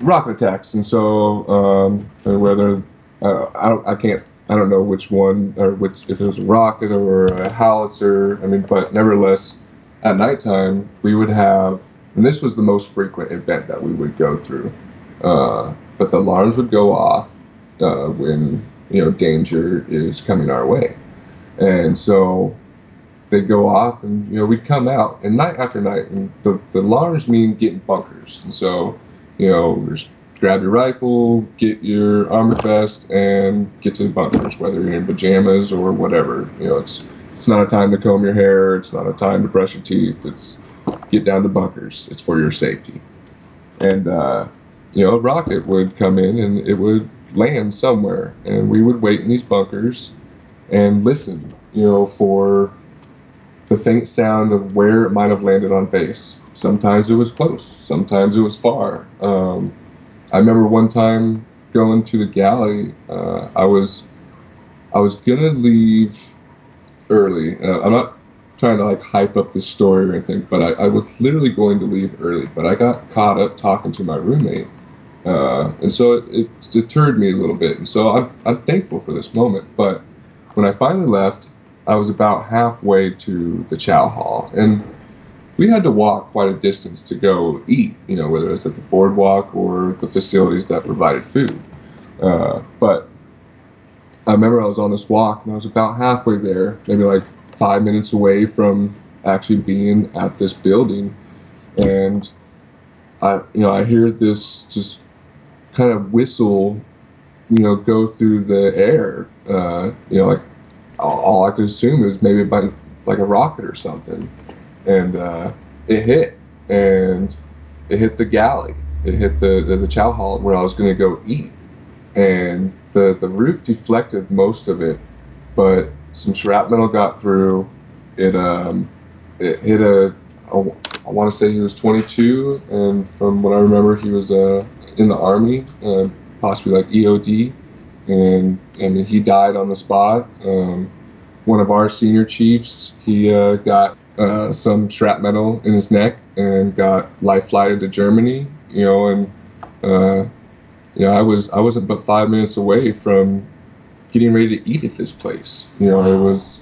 Rocket attacks, and so um, whether uh, I, I can't I don't know which one or which if it was a rocket or a howitzer. I mean, but nevertheless, at nighttime we would have, and this was the most frequent event that we would go through. Uh, but the alarms would go off uh, when you know danger is coming our way, and so they'd go off, and you know we'd come out, and night after night, and the, the alarms mean getting bunkers, and so you know there's grab your rifle, get your armor vest, and get to the bunkers, whether you're in pajamas or whatever. You know, it's it's not a time to comb your hair. It's not a time to brush your teeth. It's get down to bunkers. It's for your safety. And uh, you know, a rocket would come in and it would land somewhere, and we would wait in these bunkers and listen. You know, for the faint sound of where it might have landed on base. Sometimes it was close. Sometimes it was far. Um, I remember one time going to the galley, uh, I was I was gonna leave early. Uh, I'm not trying to like hype up this story or anything, but I, I was literally going to leave early, but I got caught up talking to my roommate, uh, and so it, it, deterred me a little bit. And so I'm I'm thankful for this moment. But when I finally left, I was about halfway to the chow hall, and we had to walk quite a distance to go eat. You know, whether it's at the boardwalk or the facilities that provided food. Uh, but I remember I was on this walk and I was about halfway there, maybe like five minutes away from actually being at this building, and I, you know, I hear this just kind of whistle, you know, go through the air. Uh, you know, like all, I could assume is maybe by like a rocket or something, and uh, it hit, and it hit the galley. It hit the the, the chow hall where I was going to go eat, and the the roof deflected most of it, but some shrapnel got through. It um, it hit a. I want to say he was 22, and from what I remember, he was uh, in the army, uh, possibly like EOD, and and he died on the spot. Um, one of our senior chiefs, he uh, got uh, some shrapnel in his neck and got life flighted to Germany. You know, and uh, you know, I was I was about five minutes away from getting ready to eat at this place. You know, wow. it was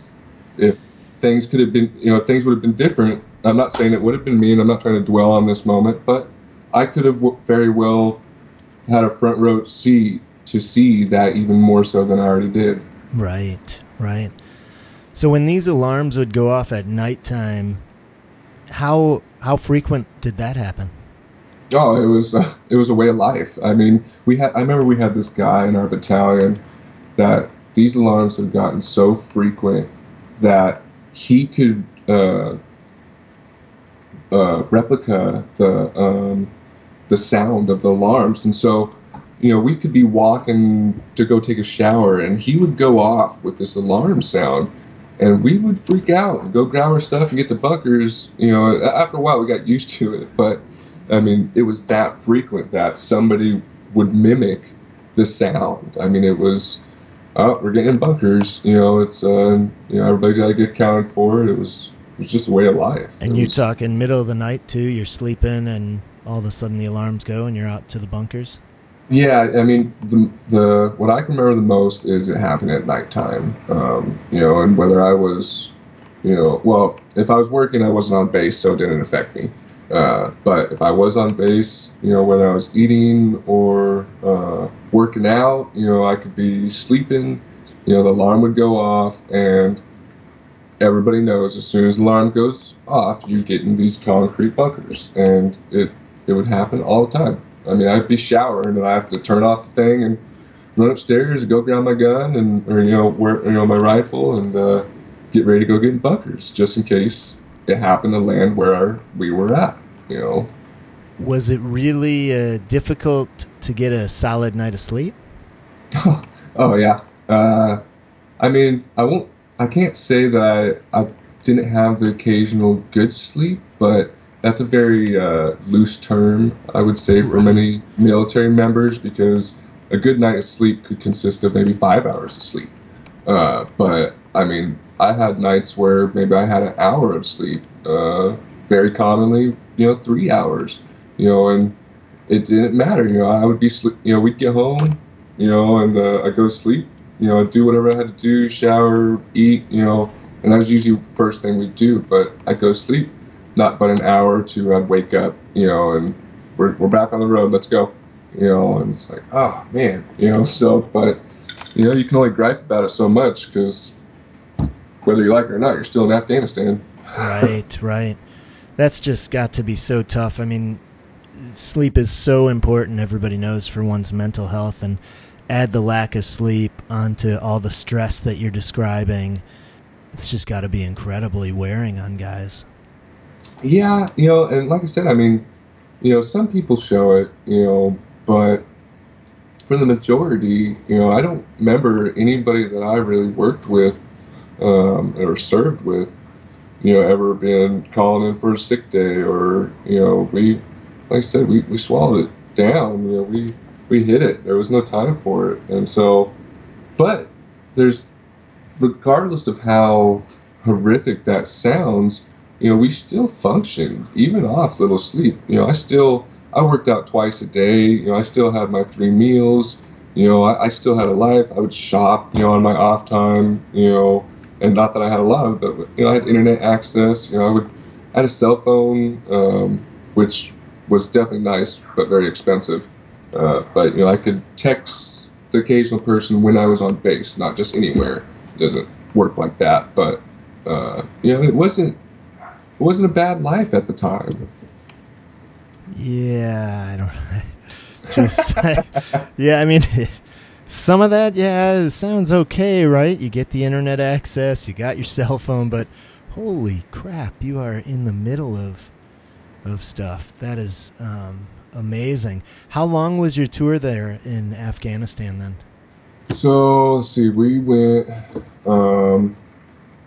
if things could have been, you know, things would have been different. I'm not saying it would have been me, and I'm not trying to dwell on this moment, but I could have very well had a front row seat to see that even more so than I already did. Right, right. So when these alarms would go off at nighttime, how how frequent did that happen? Oh, it was uh, it was a way of life. I mean, we had I remember we had this guy in our battalion that these alarms have gotten so frequent that he could uh, uh, replica the um, the sound of the alarms, and so you know we could be walking to go take a shower, and he would go off with this alarm sound, and we would freak out and go grab our stuff and get the bunkers. You know, after a while we got used to it, but I mean, it was that frequent that somebody would mimic the sound. I mean, it was oh, we're getting bunkers. You know, it's uh, you know, everybody's got to get accounted for. It was it was just a way of life. And you talk in middle of the night too. You're sleeping, and all of a sudden the alarms go, and you're out to the bunkers. Yeah, I mean, the the what I can remember the most is it happened at nighttime. Um, you know, and whether I was, you know, well, if I was working, I wasn't on base, so it didn't affect me. Uh, but if I was on base, you know, whether I was eating or uh, working out, you know, I could be sleeping, you know, the alarm would go off, and everybody knows as soon as the alarm goes off, you get in these concrete bunkers, and it it would happen all the time. I mean, I'd be showering and I have to turn off the thing and run upstairs and go grab my gun and or you know where you know my rifle and uh, get ready to go get in bunkers just in case it happened to land where we were at. You know. Was it really uh, difficult to get a solid night of sleep? oh yeah. Uh, I mean, I won't. I can't say that I, I didn't have the occasional good sleep, but that's a very uh, loose term, I would say, for many military members because a good night of sleep could consist of maybe five hours of sleep. Uh, but I mean, I had nights where maybe I had an hour of sleep. Uh, very commonly, you know, three hours. You know, and it didn't matter. You know, I would be, sleep, you know, we'd get home, you know, and uh, I go to sleep. You know, do whatever I had to do, shower, eat. You know, and that was usually the first thing we'd do. But I go to sleep, not but an hour to. I'd wake up, you know, and we're we're back on the road. Let's go. You know, and it's like, oh man, you know. So, but you know, you can only gripe about it so much because whether you like it or not, you're still in Afghanistan. right, right. That's just got to be so tough. I mean, sleep is so important, everybody knows, for one's mental health. And add the lack of sleep onto all the stress that you're describing. It's just got to be incredibly wearing on guys. Yeah, you know, and like I said, I mean, you know, some people show it, you know, but for the majority, you know, I don't remember anybody that I really worked with um, or served with, you know, ever been calling in for a sick day or, you know, we, like I said, we, we swallowed it down. You know, we we hit it. There was no time for it, and so, but there's, regardless of how horrific that sounds, you know, we still function even off little sleep. You know, I still I worked out twice a day. You know, I still had my three meals. You know, I, I still had a life. I would shop. You know, on my off time. You know, and not that I had a lot of, but you know, I had internet access. You know, I would I had a cell phone, um, which was definitely nice but very expensive. Uh, but you know, I could text the occasional person when I was on base, not just anywhere. It doesn't work like that, but uh, you know, it wasn't it wasn't a bad life at the time. Yeah, I don't. Just yeah, I mean, some of that, yeah, it sounds okay, right? You get the internet access, you got your cell phone, but holy crap, you are in the middle of of stuff. That is um, amazing. How long was your tour there in Afghanistan then? So let's see, we went, um,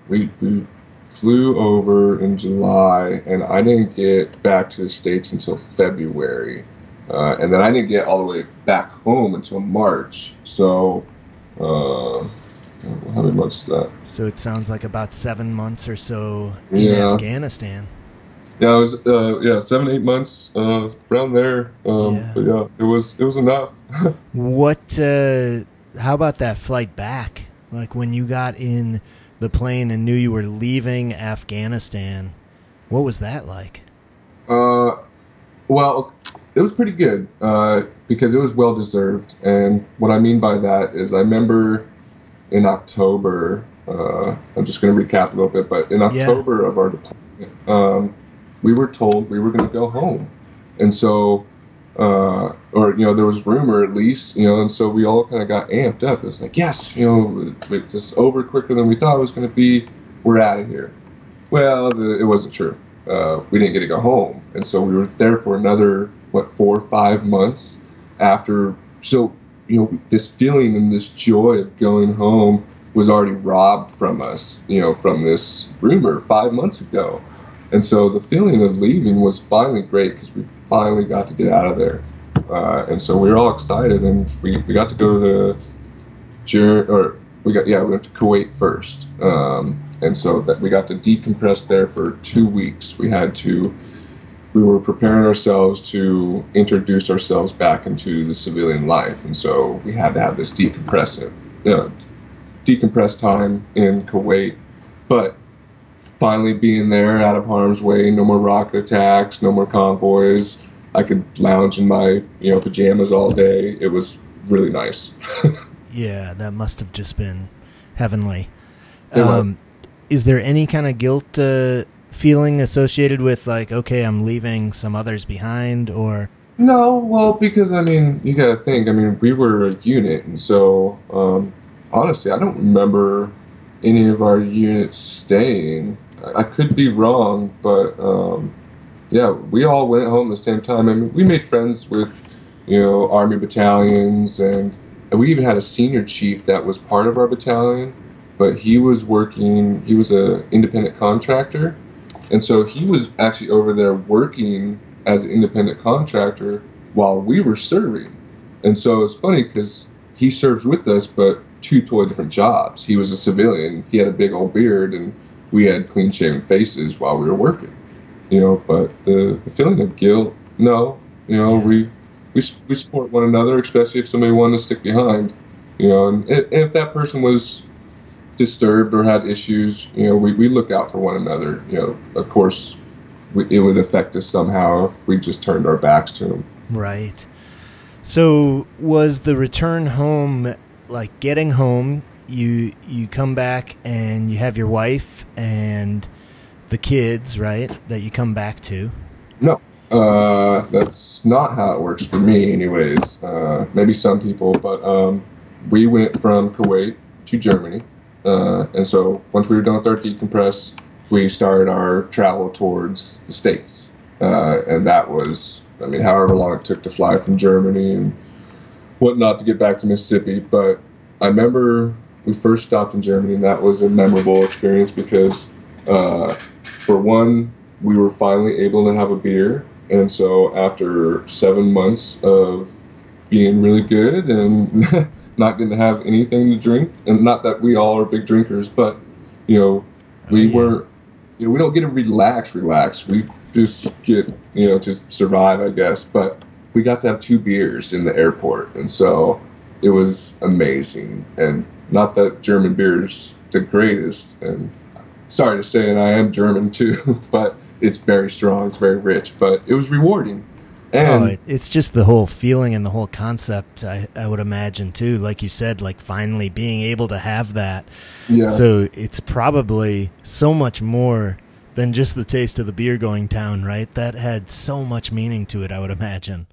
we, we flew over in July, and I didn't get back to the States until February. Uh, and then I didn't get all the way back home until March. So, uh, how many months is that? So it sounds like about seven months or so in Yeah. Afghanistan. Yeah, it was uh, yeah seven eight months uh, around there. Um, Yeah. But yeah, it was it was enough. What? Uh, how about that flight back? Like when you got in the plane and knew you were leaving Afghanistan, what was that like? Uh, well, it was pretty good uh, because it was well deserved. And what I mean by that is, I remember in October. Uh, I'm just going to recap a little bit, but in Yeah. October of our deployment, um, we were told we were going to go home, and so. Uh, or you know, there was rumor at least, you know, and so we all kind of got amped up. it's like, yes, you know, it's just over quicker than we thought it was going to be. We're out of here. Well, the, it wasn't true uh, we didn't get to go home, and so we were there for another what four or five months after. So you know, this feeling and this joy of going home was already robbed from us, you know, from this rumor five months ago, and so the feeling of leaving was finally great because we finally got to get out of there, uh, and so we were all excited, and we, we got to go to Jer- or we got yeah we went to Kuwait first, um, and so that we got to decompress there for two weeks. We had to we were preparing ourselves to introduce ourselves back into the civilian life, and so we had to have this decompressive, you know, decompressed time in Kuwait, but finally being there out of harm's way, no more rocket attacks, no more convoys. I could lounge in my you know pajamas all day. It was really nice. Yeah, that must have just been heavenly. Was. Is there any kind of guilt uh, feeling associated with like, okay, I'm leaving some others behind, or No, well, because I mean, you gotta think. I mean, we were a unit, and so um, honestly, I don't remember any of our units staying. I, could be wrong, but um, yeah, we all went home at the same time. I mean, we made friends with you know army battalions, and, and we even had a senior chief that was part of our battalion, but he was working. He was a independent contractor, and so he was actually over there working as an independent contractor while we were serving. And so it's funny because he serves with us, but two totally different jobs. He was a civilian. He had a big old beard, and we had clean shaven faces while we were working. You know, but the, the feeling of guilt, no. You know, we, we we support one another, especially if somebody wanted to stick behind. You know, and, and if that person was disturbed or had issues, you know, we, we look out for one another. You know, of course, we, it would affect us somehow if we just turned our backs to them. right? So was the return home like getting home? You you come back and you have your wife and the kids, right? That you come back to. No, uh, that's not how it works for me, anyways. Uh, maybe some people, but um, we went from Kuwait to Germany, uh, and so once we were done with our decompress, we started our travel towards the states, uh, and that was, I mean, however long it took to fly from Germany and whatnot to get back to Mississippi. But I remember we first stopped in Germany, and that was a memorable experience because, uh, for one, we were finally able to have a beer. And so after seven months of being really good and not getting to have anything to drink. And not that we all are big drinkers, but you know, we oh, yeah. were, you know, we don't get to relax, relax. We just get, you know, to survive, I guess. But we got to have two beers in the airport, and so it was amazing. And not that German beer is the greatest, and sorry to say, and I am German too, but it's very strong, it's very rich, but it was rewarding. Oh, and oh, it's just the whole feeling and the whole concept. I, I would imagine too, like you said, like finally being able to have that. Yes. So it's probably so much more than just the taste of the beer going down, right? That had so much meaning to it. I would imagine.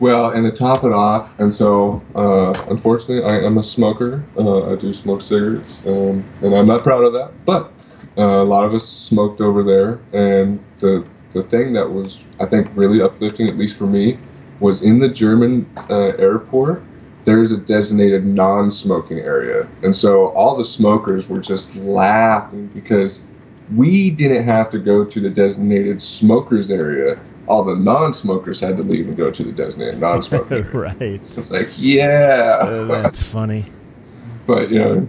Well, and to top it off, and so uh, unfortunately, I am a smoker. Uh, I do smoke cigarettes, um, and I'm not proud of that. But uh, a lot of us smoked over there, and the the thing that was I think really uplifting, at least for me, was in the German uh, airport. There is a designated non-smoking area, and so all the smokers were just laughing because we didn't have to go to the designated smokers area. All the non-smokers had to leave and go to the designated non-smoker. right. So it's like, yeah, uh, that's funny. But you know,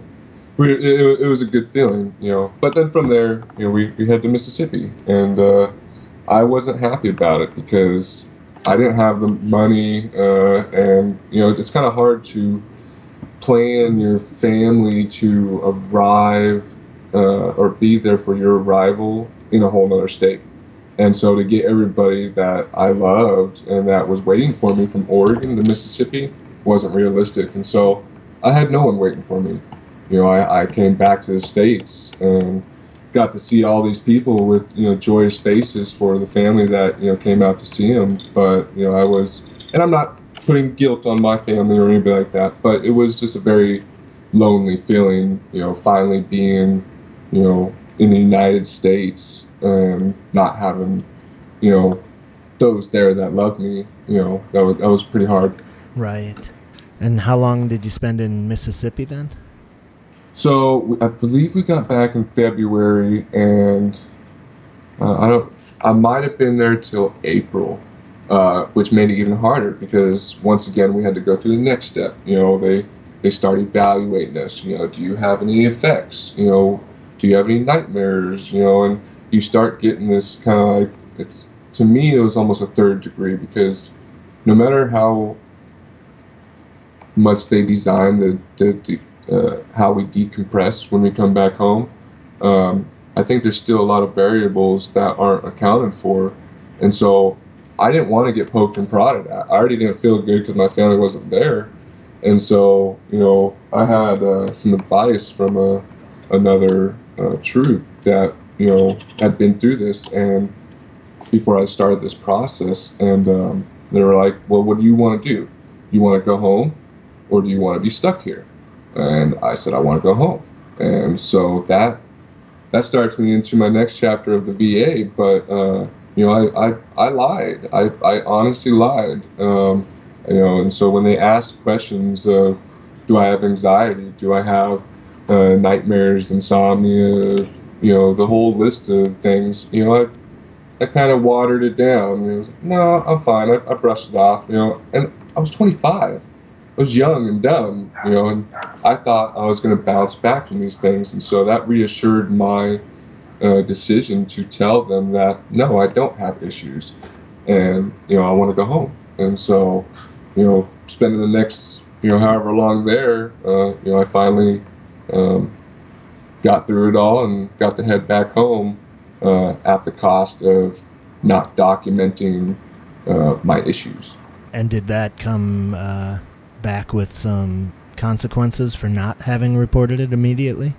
we, it, it, was a good feeling, you know. But then from there, you know, we, we head to Mississippi, and uh, I wasn't happy about it because I didn't have the money, uh, and you know, it's kind of hard to plan your family to arrive uh, or be there for your arrival in a whole other state. And so to get everybody that I loved and that was waiting for me from Oregon to Mississippi wasn't realistic. And so I had no one waiting for me you know, I, I came back to the States and got to see all these people with, you know, joyous faces for the family that, you know, came out to see him. But, you know, I was, and I'm not putting guilt on my family or anybody like that, but it was just a very lonely feeling, you know, finally being, you know, in the United States and not having, you know, those there that loved me, you know, that was, that was pretty hard. Right. And how long did you spend in Mississippi then? So I believe we got back in February, and uh, I don't. I might have been there till April, uh, which made it even harder because once again we had to go through the next step. You know, they they start evaluating us. You know, do you have any effects? You know, do you have any nightmares? You know, and you start getting this kind of like it's to me it was almost a third degree because no matter how much they design the, the, uh, how we decompress when we come back home. Um, I think there's still a lot of variables that aren't accounted for, and so I didn't want to get poked and prodded. I already didn't feel good because my family wasn't there, and so you know I had uh, some advice from a, another uh, troop that you know had been through this and before I started this process, and um, they were like, "Well, what do you want to do? You want to go home, or do you want to be stuck here?" and I said I want to go home. And so that that starts me into my next chapter of the VA. But uh, you know, I, I, I lied. I, I honestly lied. Um, you know, and so when they asked questions of, do I have anxiety? Do I have uh, nightmares, insomnia? You know, the whole list of things. You know, I, I kind of watered it down. You know, no, I'm fine. I, I brushed it off. You know, and I was 25. I was young and dumb, you know, and I thought I was going to bounce back from these things, and so that reassured my uh, decision to tell them that no, I don't have issues, and you know, I want to go home. And so, you know, spending the next, you know, however long there, uh, you know, I finally um, got through it all and got to head back home uh, at the cost of not documenting uh, my issues. And did that come? Uh, back with some consequences for not having reported it immediately?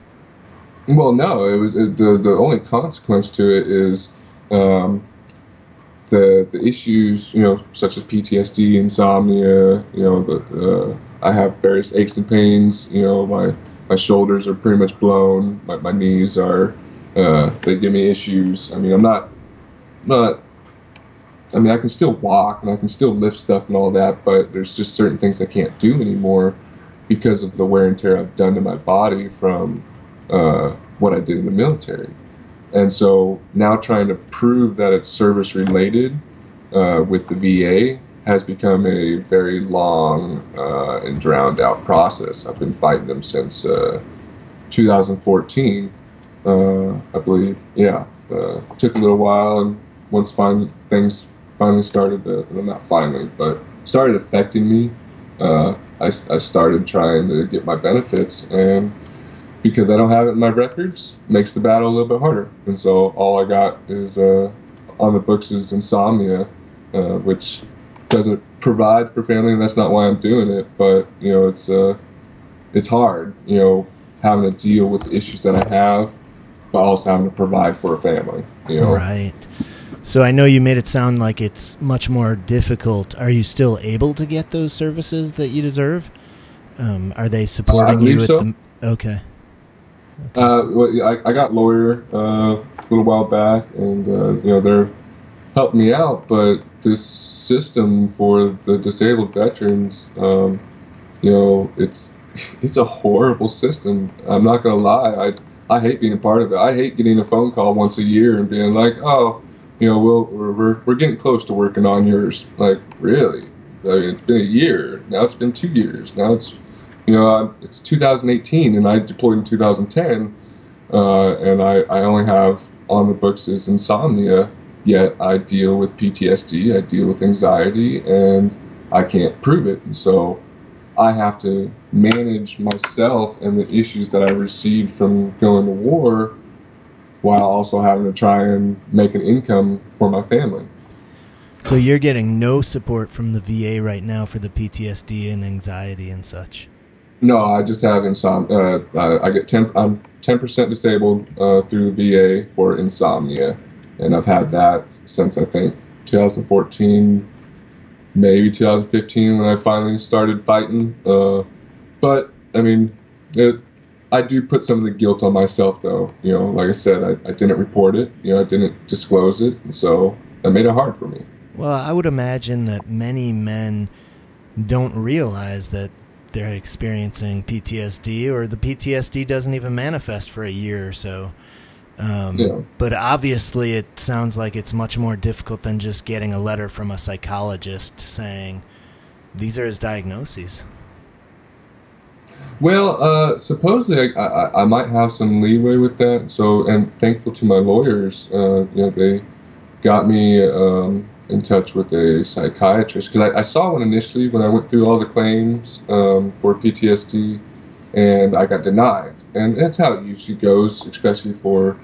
Well, no. It was it, the the only consequence to it is um, the the issues, you know, such as PTSD, insomnia. You know, the uh, I have various aches and pains. You know, my my shoulders are pretty much blown. My, my knees are uh, they give me issues. I mean, I'm not not I mean, I can still walk and I can still lift stuff and all that, but there's just certain things I can't do anymore because of the wear and tear I've done to my body from uh, what I did in the military. And so now trying to prove that it's service related uh, with the VA has become a very long uh, and drowned out process. I've been fighting them since uh, 2014, uh, I believe. Yeah, uh, took a little while, and once finally, things finally started, to, well, not finally, but started affecting me, uh, I, I started trying to get my benefits, and because I don't have it in my records, makes the battle a little bit harder. And so all I got is uh, on the books is insomnia, which doesn't provide for family, and that's not why I'm doing it. But you know, it's uh, it's hard, you know, having to deal with the issues that I have, but also having to provide for a family. You know, Right. So I know you made it sound like it's much more difficult. Are you still able to get those services that you deserve? Um, are they supporting you with so. the Okay. Uh, well, I, I got lawyer uh, a little while back, and uh, you know they're helping me out. But this system for the disabled veterans, um, you know, it's it's a horrible system. I'm not gonna lie. I I hate being a part of it. I hate getting a phone call once a year and being like, oh, you know, we'll, we're we're we're getting close to working on yours. Like, really? I mean, it's been a year. Now it's been two years. Now it's you know, it's 2018 and I deployed in 2010, uh, and I, I only have on the books is insomnia, yet I deal with PTSD, I deal with anxiety, and I can't prove it. And so I have to manage myself and the issues that I received from going to war while also having to try and make an income for my family. So you're getting no support from the VA right now for the PTSD and anxiety and such. No, I just have insomnia. Uh, I, I get ten. I'm ten percent disabled uh, through the VA for insomnia, and I've had that since I think 2014, maybe 2015 when I finally started fighting. Uh, but I mean, it, I do put some of the guilt on myself, though. You know, like I said, I, I didn't report it. You know, I didn't disclose it, so that made it hard for me. Well, I would imagine that many men don't realize that they're experiencing PTSD, or the PTSD doesn't even manifest for a year or so. Um, Yeah. But obviously, it sounds like it's much more difficult than just getting a letter from a psychologist saying these are his diagnoses. Well, uh, supposedly I, I, I might have some leeway with that. So, and thankful to my lawyers, uh, you know, they got me um, in touch with a psychiatrist because I, I saw one initially when I went through all the claims um, for PTSD, and I got denied. And that's how it usually goes, especially for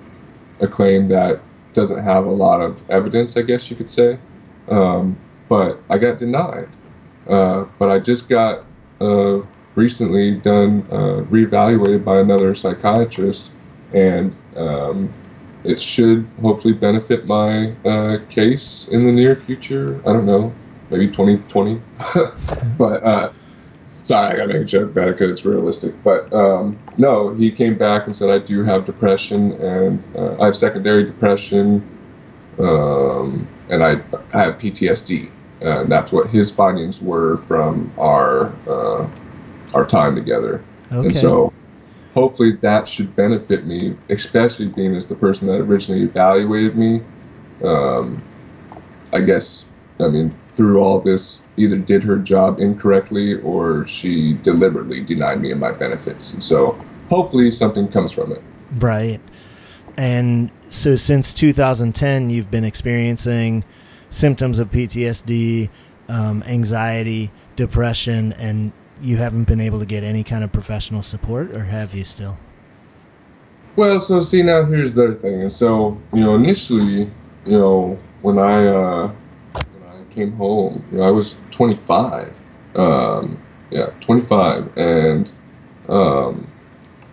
a claim that doesn't have a lot of evidence, I guess you could say. Um, but I got denied. Uh, but I just got uh, recently done uh, reevaluated by another psychiatrist, and um, it should hopefully benefit my uh, case in the near future. I don't know, maybe 2020. but uh, sorry, I gotta make a joke about it because it's realistic. But um, no, he came back and said I do have depression and uh, I have secondary depression, um, and I, I have PTSD. Uh, that's what his findings were from our uh, our time together. Okay. And so hopefully that should benefit me, especially being as the person that originally evaluated me. Um, I guess, I mean, through all this, either did her job incorrectly or she deliberately denied me of my benefits. And so hopefully something comes from it. Right. And so since 2010, you've been experiencing symptoms of PTSD, um, anxiety, depression, and you haven't been able to get any kind of professional support, or have you still? Well, so see now here's the other thing, and so you know initially, you know when I uh, came home, you know I was 25, um, yeah, 25, and um,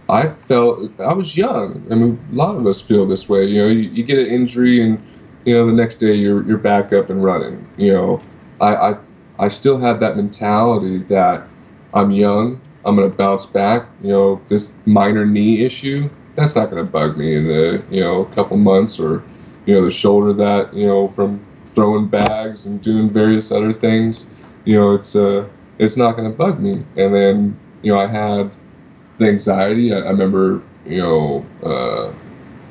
I felt I was young. I mean, a lot of us feel this way. You know, you, you get an injury, and you know the next day you're you're back up and running. You know, I I, I still had that mentality that I'm young. I'm gonna bounce back. You know, this minor knee issue that's not gonna bug me in the you know a couple months or you know the shoulder that you know from throwing bags and doing various other things. You know, it's uh it's not gonna bug me. And then you know I had the anxiety. I, I remember you know uh,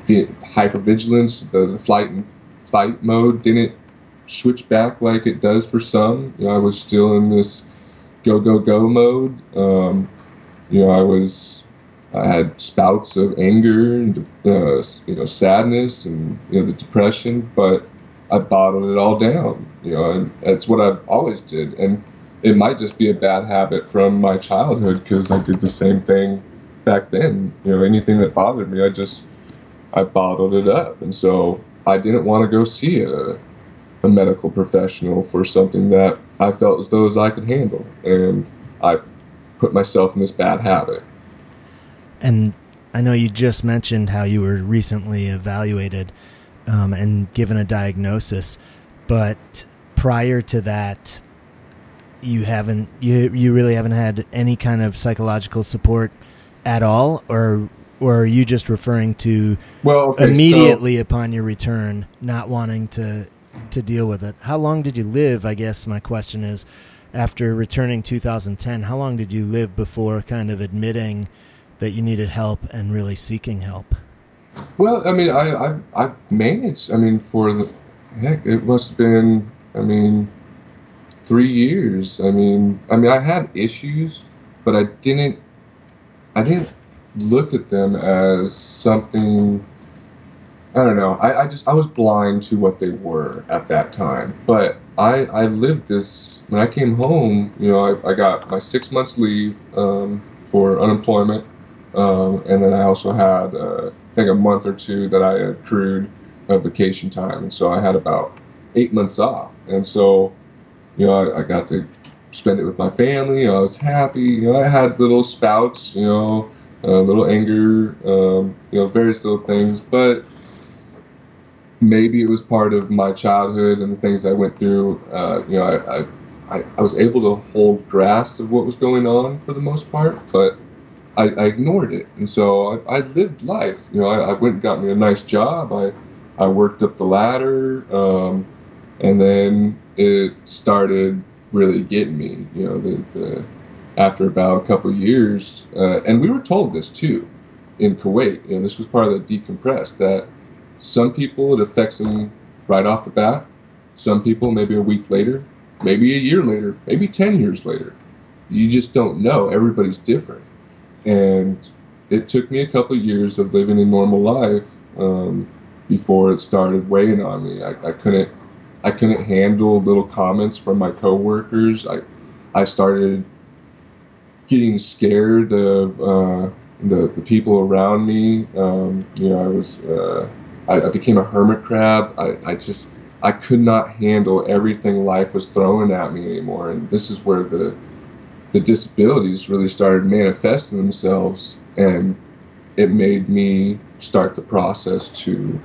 hypervigilance. The, the flight and fight mode didn't switch back like it does for some. You know, I was still in this go go go mode. Um, you know, I was I had spouts of anger and uh, you know sadness and you know the depression, but I bottled it all down. You know, and that's what I've always did. And it might just be a bad habit from my childhood because I did the same thing back then. You know, anything that bothered me, I just I bottled it up, and so I didn't want to go see a a medical professional for something that I felt as though as I could handle, and I put myself in this bad habit. And I know you just mentioned how you were recently evaluated um, and given a diagnosis, but prior to that, you haven't you you really haven't had any kind of psychological support at all, or or are you just referring to well okay, immediately so, upon your return, not wanting to to deal with it? How long did you live? I guess my question is, after returning 2010, how long did you live before kind of admitting that you needed help and really seeking help? Well, I mean, I I, I managed. I mean, for the heck, it must have been. I mean, three years. I mean, I mean, I had issues, but I didn't. I didn't look at them as something. I don't know. I, I just I was blind to what they were at that time. But I I lived this when I came home. You know, I, I got my six months leave um, for unemployment, um, and then I also had uh, think a month or two that I accrued of vacation time, and so I had about eight months off. And so, you know, I, I got to spend it with my family. I was happy. You know, I had little spouts. You know a little anger, um, you know, various little things. But maybe it was part of my childhood and the things I went through. Uh, you know, I, I, I was able to hold grasp of what was going on for the most part, but I, I ignored it. And so I, I lived life. You know, I, I, went and got me a nice job. I, I worked up the ladder, um, and then it started really getting me. You know, the, the after about a couple years, uh, and we were told this too in Kuwait. You know, this was part of the decompress that some people it affects them right off the bat. Some people maybe a week later, maybe a year later, maybe ten years later. You just don't know. Everybody's different, and it took me a couple of years of living a normal life um, before it started weighing on me. I, I couldn't I couldn't handle little comments from my coworkers. I I started getting scared of uh, the, the people around me. Um, you know, I was uh, I, I, became a hermit crab. I, I just I could not handle everything life was throwing at me anymore, and this is where the the disabilities really started manifesting themselves, and it made me start the process to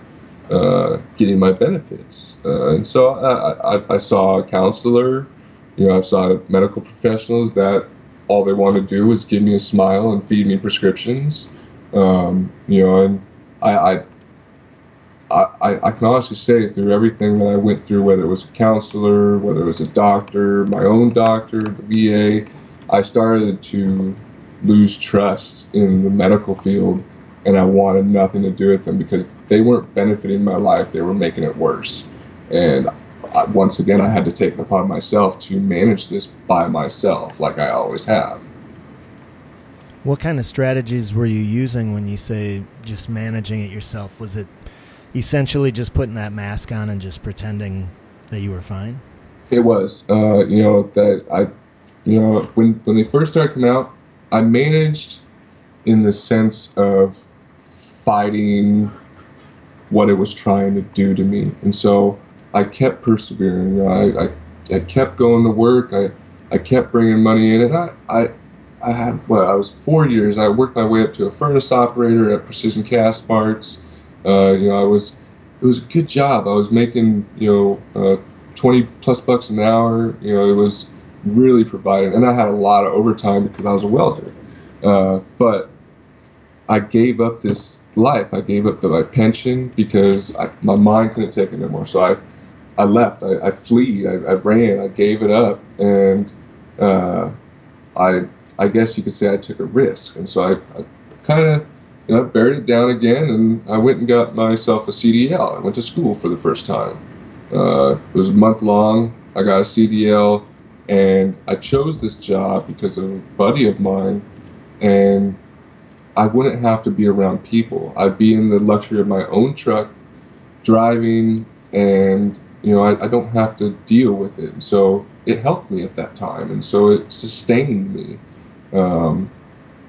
uh, getting my benefits. Uh, and so I, I, I, saw a counselor, you know, I saw medical professionals that all they want to do is give me a smile and feed me prescriptions. Um, you know, and I, I I, I, can honestly say through everything that I went through, whether it was a counselor, whether it was a doctor, my own doctor, the VA, I started to lose trust in the medical field and I wanted nothing to do with them because they weren't benefiting my life, they were making it worse. And once again, I had to take it upon myself to manage this by myself, like I always have. What kind of strategies were you using when you say just managing it yourself? Was it essentially just putting that mask on and just pretending that you were fine? It was. Uh, you know that I, you know, when when they first started coming out, I managed in the sense of fighting what it was trying to do to me, and so I kept persevering. You know, I, I, I kept going to work. I, I kept bringing money in, and I, I, I had well, I was four years. I worked my way up to a furnace operator at Precision Castparts. Uh, you know, I was it was a good job. I was making you know uh, 20 plus bucks an hour. You know, it was really provided, and I had a lot of overtime because I was a welder. Uh, but I gave up this life. I gave up my pension because I, my mind couldn't take it anymore. So I I left. I, I. I, I, ran. I gave it up, and uh, I I guess you could say I took a risk. And so I, I kind of you know buried it down again, and I went and got myself a CDL. I went to school for the first time, Uh, it was a month long. I got a CDL, and I chose this job because of a buddy of mine, and I wouldn't have to be around people. I'd be in the luxury of my own truck, driving, and you know I, I don't have to deal with it. So it helped me at that time, and so it sustained me. Um,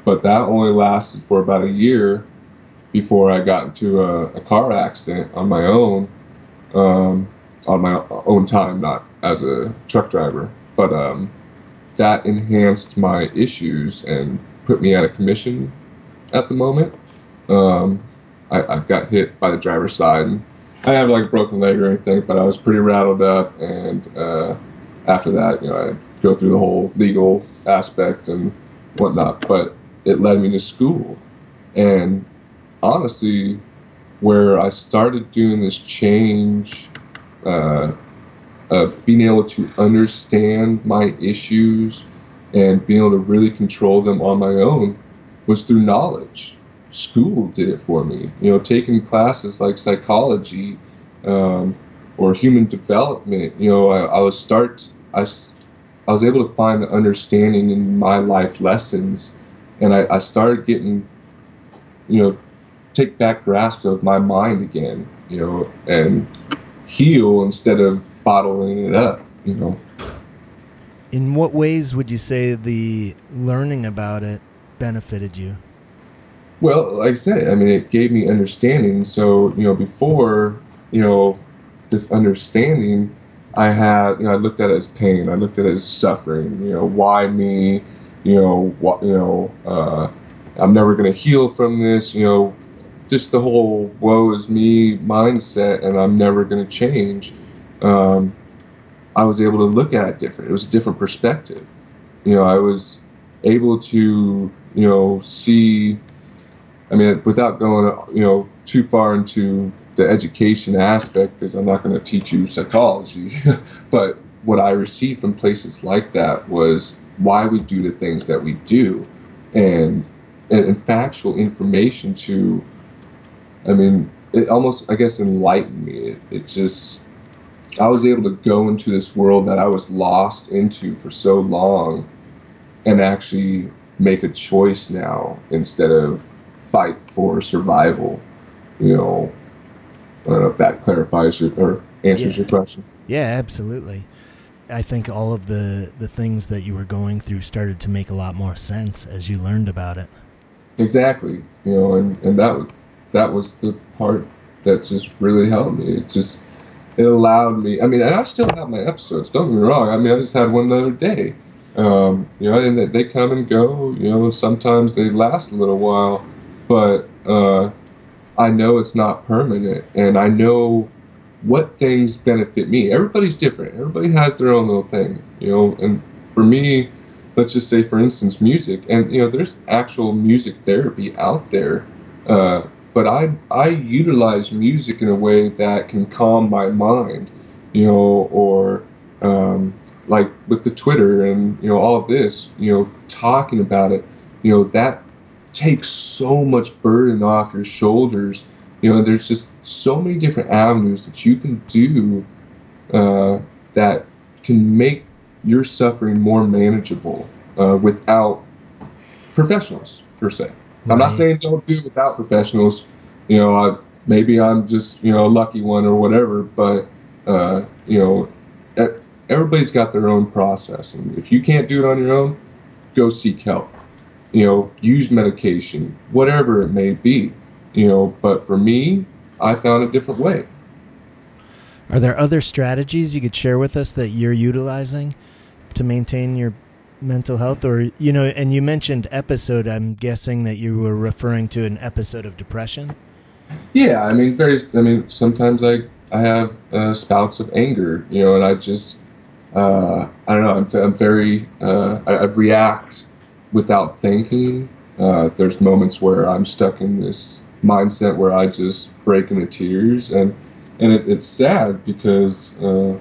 but that only lasted for about a year before I got into a, a car accident on my own, um, on my own time, not as a truck driver. But um, that enhanced my issues and put me out of commission at the moment. Um, I, I, got hit by the driver's side. And I didn't have like a broken leg or anything, but I was pretty rattled up. And uh, after that, you know, I go through the whole legal aspect and whatnot. But it led me to school. And honestly, where I started doing this change, uh, being able to understand my issues and being able to really control them on my own was through knowledge. School did it for me. You know, taking classes like psychology um, or human development. You know, I, I was start I, I was able to find the understanding in my life lessons, and I, I started getting, you know, take back grasp of my mind again. You know, and heal instead of bottling it up. You know. In what ways would you say the learning about it benefited you? Well, like I said, I mean, it gave me understanding. So, you know, before, you know, this understanding, I had, you know, I looked at it as pain. I looked at it as suffering. You know, why me? You know, what? You know, uh, I'm never gonna heal from this. You know, just the whole "woe is me" mindset, and I'm never gonna change. Um, I was able to look at it different. It was a different perspective. You know, I was able to you know, see. I mean, without going, you know, too far into the education aspect, because I'm not going to teach you psychology, but what I received from places like that was why we do the things that we do, and and, and factual information to. I mean, it almost, I guess, enlightened me. It, it just, I was able to go into this world that I was lost into for so long, and actually make a choice now instead of fight for survival. You know, I don't know if that clarifies your or answers yeah. your question. Yeah, absolutely. I think all of the the things that you were going through started to make a lot more sense as you learned about it. Exactly. You know, and, and that that was the part that just really helped me. It just it allowed me. I mean, and I still have my episodes. Don't get me wrong. I mean, I just had one the other day um, you know, and they come and go. You know, sometimes they last a little while, but uh, I know it's not permanent, and I know what things benefit me. Everybody's different. Everybody has their own little thing. You know, and for me, let's just say, for instance, music, and you know, there's actual music therapy out there. Uh, but I I utilize music in a way that can calm my mind, you know, or um, like with the Twitter and you know all of this, you know, talking about it, you know, that takes so much burden off your shoulders. You know, there's just so many different avenues that you can do uh, that can make your suffering more manageable uh, without professionals per se. I'm not saying don't do it without professionals. You know, I, maybe I'm just you know a lucky one or whatever, but uh, you know everybody's got their own process, and if you can't do it on your own, go seek help. You know, use medication, whatever it may be. You know, but for me, I found a different way. Are there other strategies you could share with us that you're utilizing to maintain your mental health or you know and you mentioned episode i'm guessing that you were referring to an episode of depression yeah i mean very i mean sometimes i i have uh, spouts of anger you know and i just uh, I don't know. I'm, I'm very uh, I, I, react without thinking. Uh, there's moments where I'm stuck in this mindset where I just break into tears, and and it, it's sad because uh,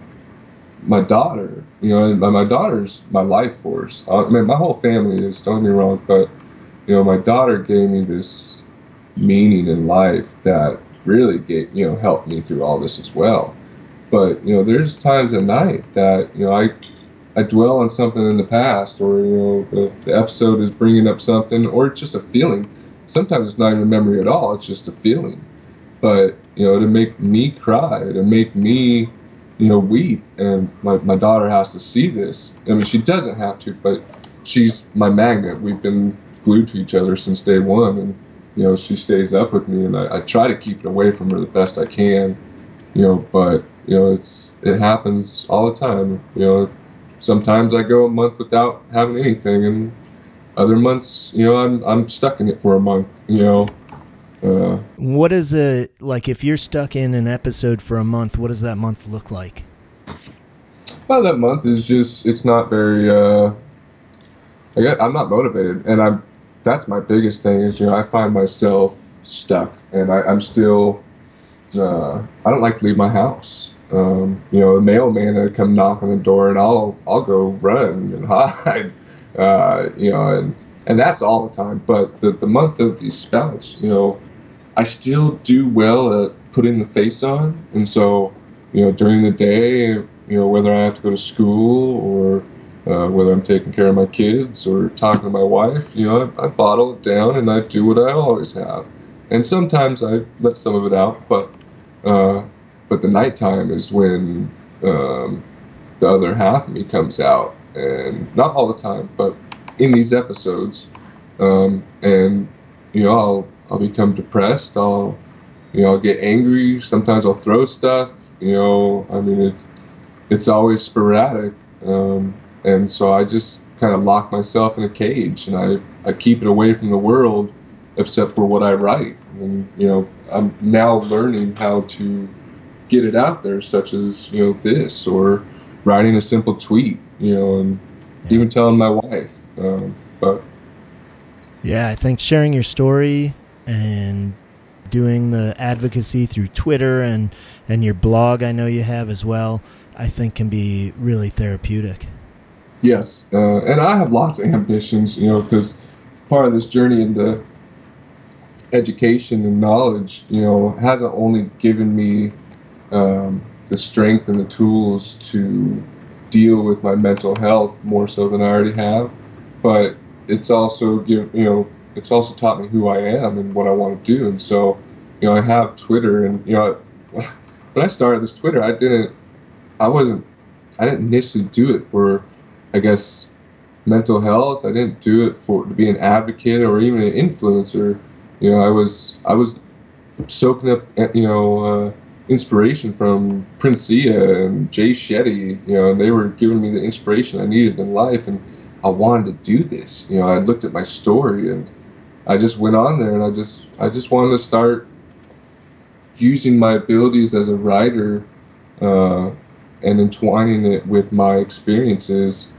my daughter, you know, my, my daughter's my life force. Uh, I mean, my whole family is. Don't get me wrong, but you know, my daughter gave me this meaning in life that really gave you know helped me through all this as well. but you know, there's times at night that you know I I dwell on something in the past, or you know, the, the episode is bringing up something, or it's just a feeling. Sometimes it's not even a memory at all; it's just a feeling. But you know, to make me cry, to make me, you know, weep, and um, my my daughter has to see this. I mean, she doesn't have to, but she's my magnet. We've been glued to each other since day one, and you know, she stays up with me, and I, I try to keep it away from her the best I can. You know, but you know, it's it happens all the time. You know sometimes I go a month without having anything, and other months, you know, I'm I'm stuck in it for a month. You know. Uh, what is a like if you're stuck in an episode for a month? What does that month look like? Well, that month is just it's not very. Uh, I get, I'm not motivated, and I'm. That's my biggest thing is you know I find myself stuck, and I, I'm still. Uh, I don't like to leave my house. Um, you know, the mailman would come knock on the door, and I'll I'll go run and hide. Uh, you know, and and that's all the time. But the the month of these spouts, you know, I still do well at putting the face on, and so you know, during the day, you know, whether I have to go to school or uh, whether I'm taking care of my kids or talking to my wife, you know, I, I bottle it down and I do what I always have. And sometimes I let some of it out, but uh, but the nighttime is when um, the other half of me comes out, and not all the time, but in these episodes, um, and you know I'll I'll become depressed. I'll you know I'll get angry. Sometimes I'll throw stuff. You know I mean it it's always sporadic, um, and so I just kind of lock myself in a cage, and I I keep it away from the world, except for what I write. And you know I'm now learning how to get it out there, such as you know this or writing a simple tweet, you know, and yeah. even telling my wife. Um, but yeah, I think sharing your story and doing the advocacy through Twitter and and your blog, I know you have as well. I think can be really therapeutic. Yes, uh, and I have lots of ambitions, you know, because part of this journey into education and knowledge, you know, hasn't only given me um, the strength and the tools to deal with my mental health more so than I already have. But it's also give you know it's also taught me who I am and what I want to do. And so you know I have Twitter and you know when I started this Twitter I didn't I wasn't I didn't initially do it for I guess mental health. I didn't do it for to be an advocate or even an influencer. You know I was I was soaking up you know. Uh, inspiration from Prince Ea and Jay Shetty. You know, they were giving me the inspiration I needed in life, and I wanted to do this. You know, I looked at my story and I just went on there, and I just I just wanted to start using my abilities as a writer uh, and entwining it with my experiences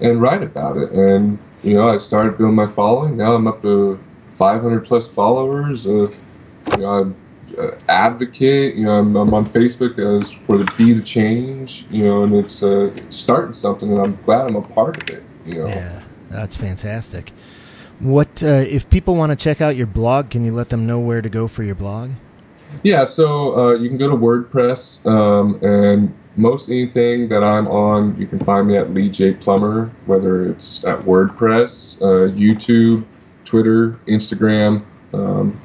and write about it. And you know, I started building my following. Now I'm up to 500 plus followers. Uh, you know, I'm uh, advocate. You know, I'm, I'm, on Facebook as for the Be the Change. You know, and it's, uh, starting something, and I'm glad I'm a part of it. You know. Yeah, that's fantastic. What uh, if people want to check out your blog? Can you let them know where to go for your blog? Yeah, so uh, you can go to WordPress, um, and most anything that I'm on, you can find me at Lee J Plummer, whether it's at WordPress, uh, YouTube, Twitter, Instagram. Um,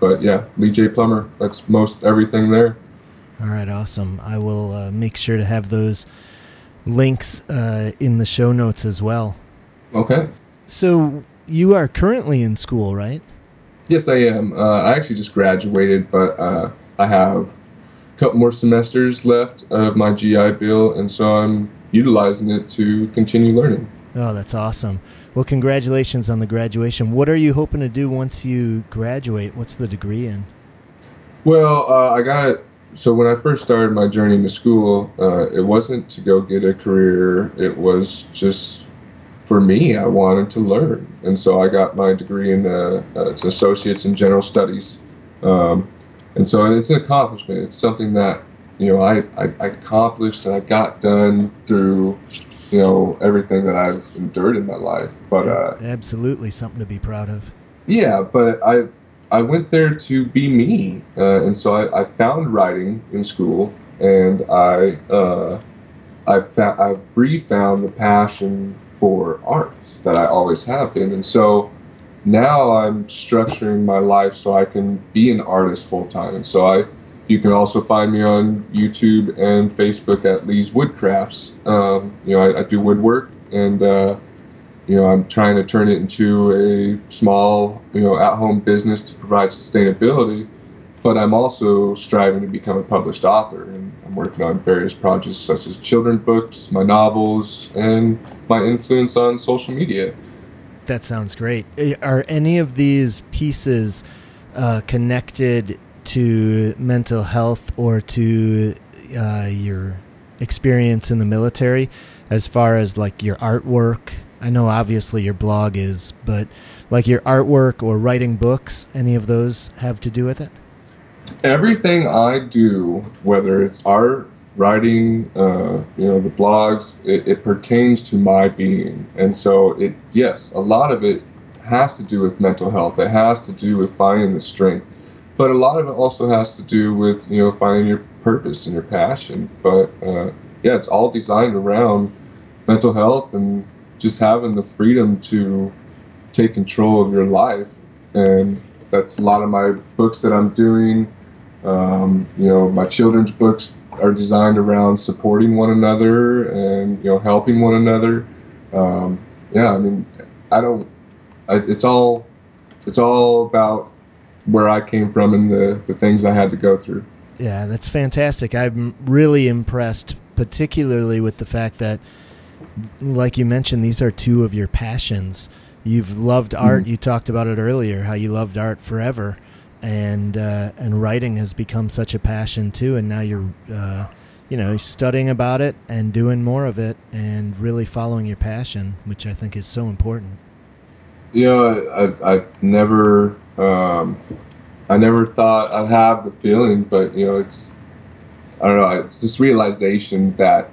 but yeah, Lee J Plummer. That's most everything there. All right, awesome. I will uh, make sure to have those links uh, in the show notes as well. Okay. So you are currently in school, right? Yes, I am. Uh, I actually just graduated, but uh, I have a couple more semesters left of my GI Bill, and so I'm utilizing it to continue learning. Oh, that's awesome. Well, congratulations on the graduation. What are you hoping to do once you graduate? What's the degree in? Well, uh, I got so when I first started my journey into school, uh, it wasn't to go get a career. It was just for me. I wanted to learn, and so I got my degree in uh, uh it's associates in general studies, um, and so it's an accomplishment. It's something that you know I, I, I accomplished and I got done through you know everything that I've endured in my life. But uh, absolutely something to be proud of. Yeah, but I I went there to be me, uh, and so I, I found writing in school, and I uh, I found I've refound the passion for art that I always have been, and so now I'm structuring my life so I can be an artist full time, and so I. You can also find me on YouTube and Facebook at Lee's Woodcrafts. Um, you know, I, I, do woodwork, and uh, you know, I'm trying to turn it into a small, you know, at-home business to provide sustainability but I'm also striving to become a published author, and working on various projects such as children's books, my novels, and my influence on social media. That sounds great. Eh, are any of these pieces uh, connected to mental health or to uh, your experience in the military, as far as like your artwork? I know obviously your blog is, but like your artwork or writing books, any of those have to do with it? Everything I do, whether it's art, writing, uh, you know, the blogs, it, it, pertains to my being. And so it, yes, a lot of it has to do with mental health. It has to do with finding the strength, but a lot of it also has to do with, you know, finding your purpose and your passion. But, uh, yeah, it's all designed around mental health and just having the freedom to take control of your life. And that's a lot of my books that I'm doing um, you know, my children's books are designed around supporting one another and you know helping one another. Um, yeah, I mean, I don't. I, it's all it's all about where I came from and the the things I had to go through. Yeah, that's fantastic. I'm really impressed, particularly with the fact that, like you mentioned, these are two of your passions. You've loved art. Mm-hmm. You talked about it earlier, how you loved art forever and uh, and writing has become such a passion too. And now you're, uh, you know, studying about it and doing more of it, and really following your passion, which I think is so important. You know, I I never um, I never thought I'd have the feeling, but you know, it's I don't know, it's this realization that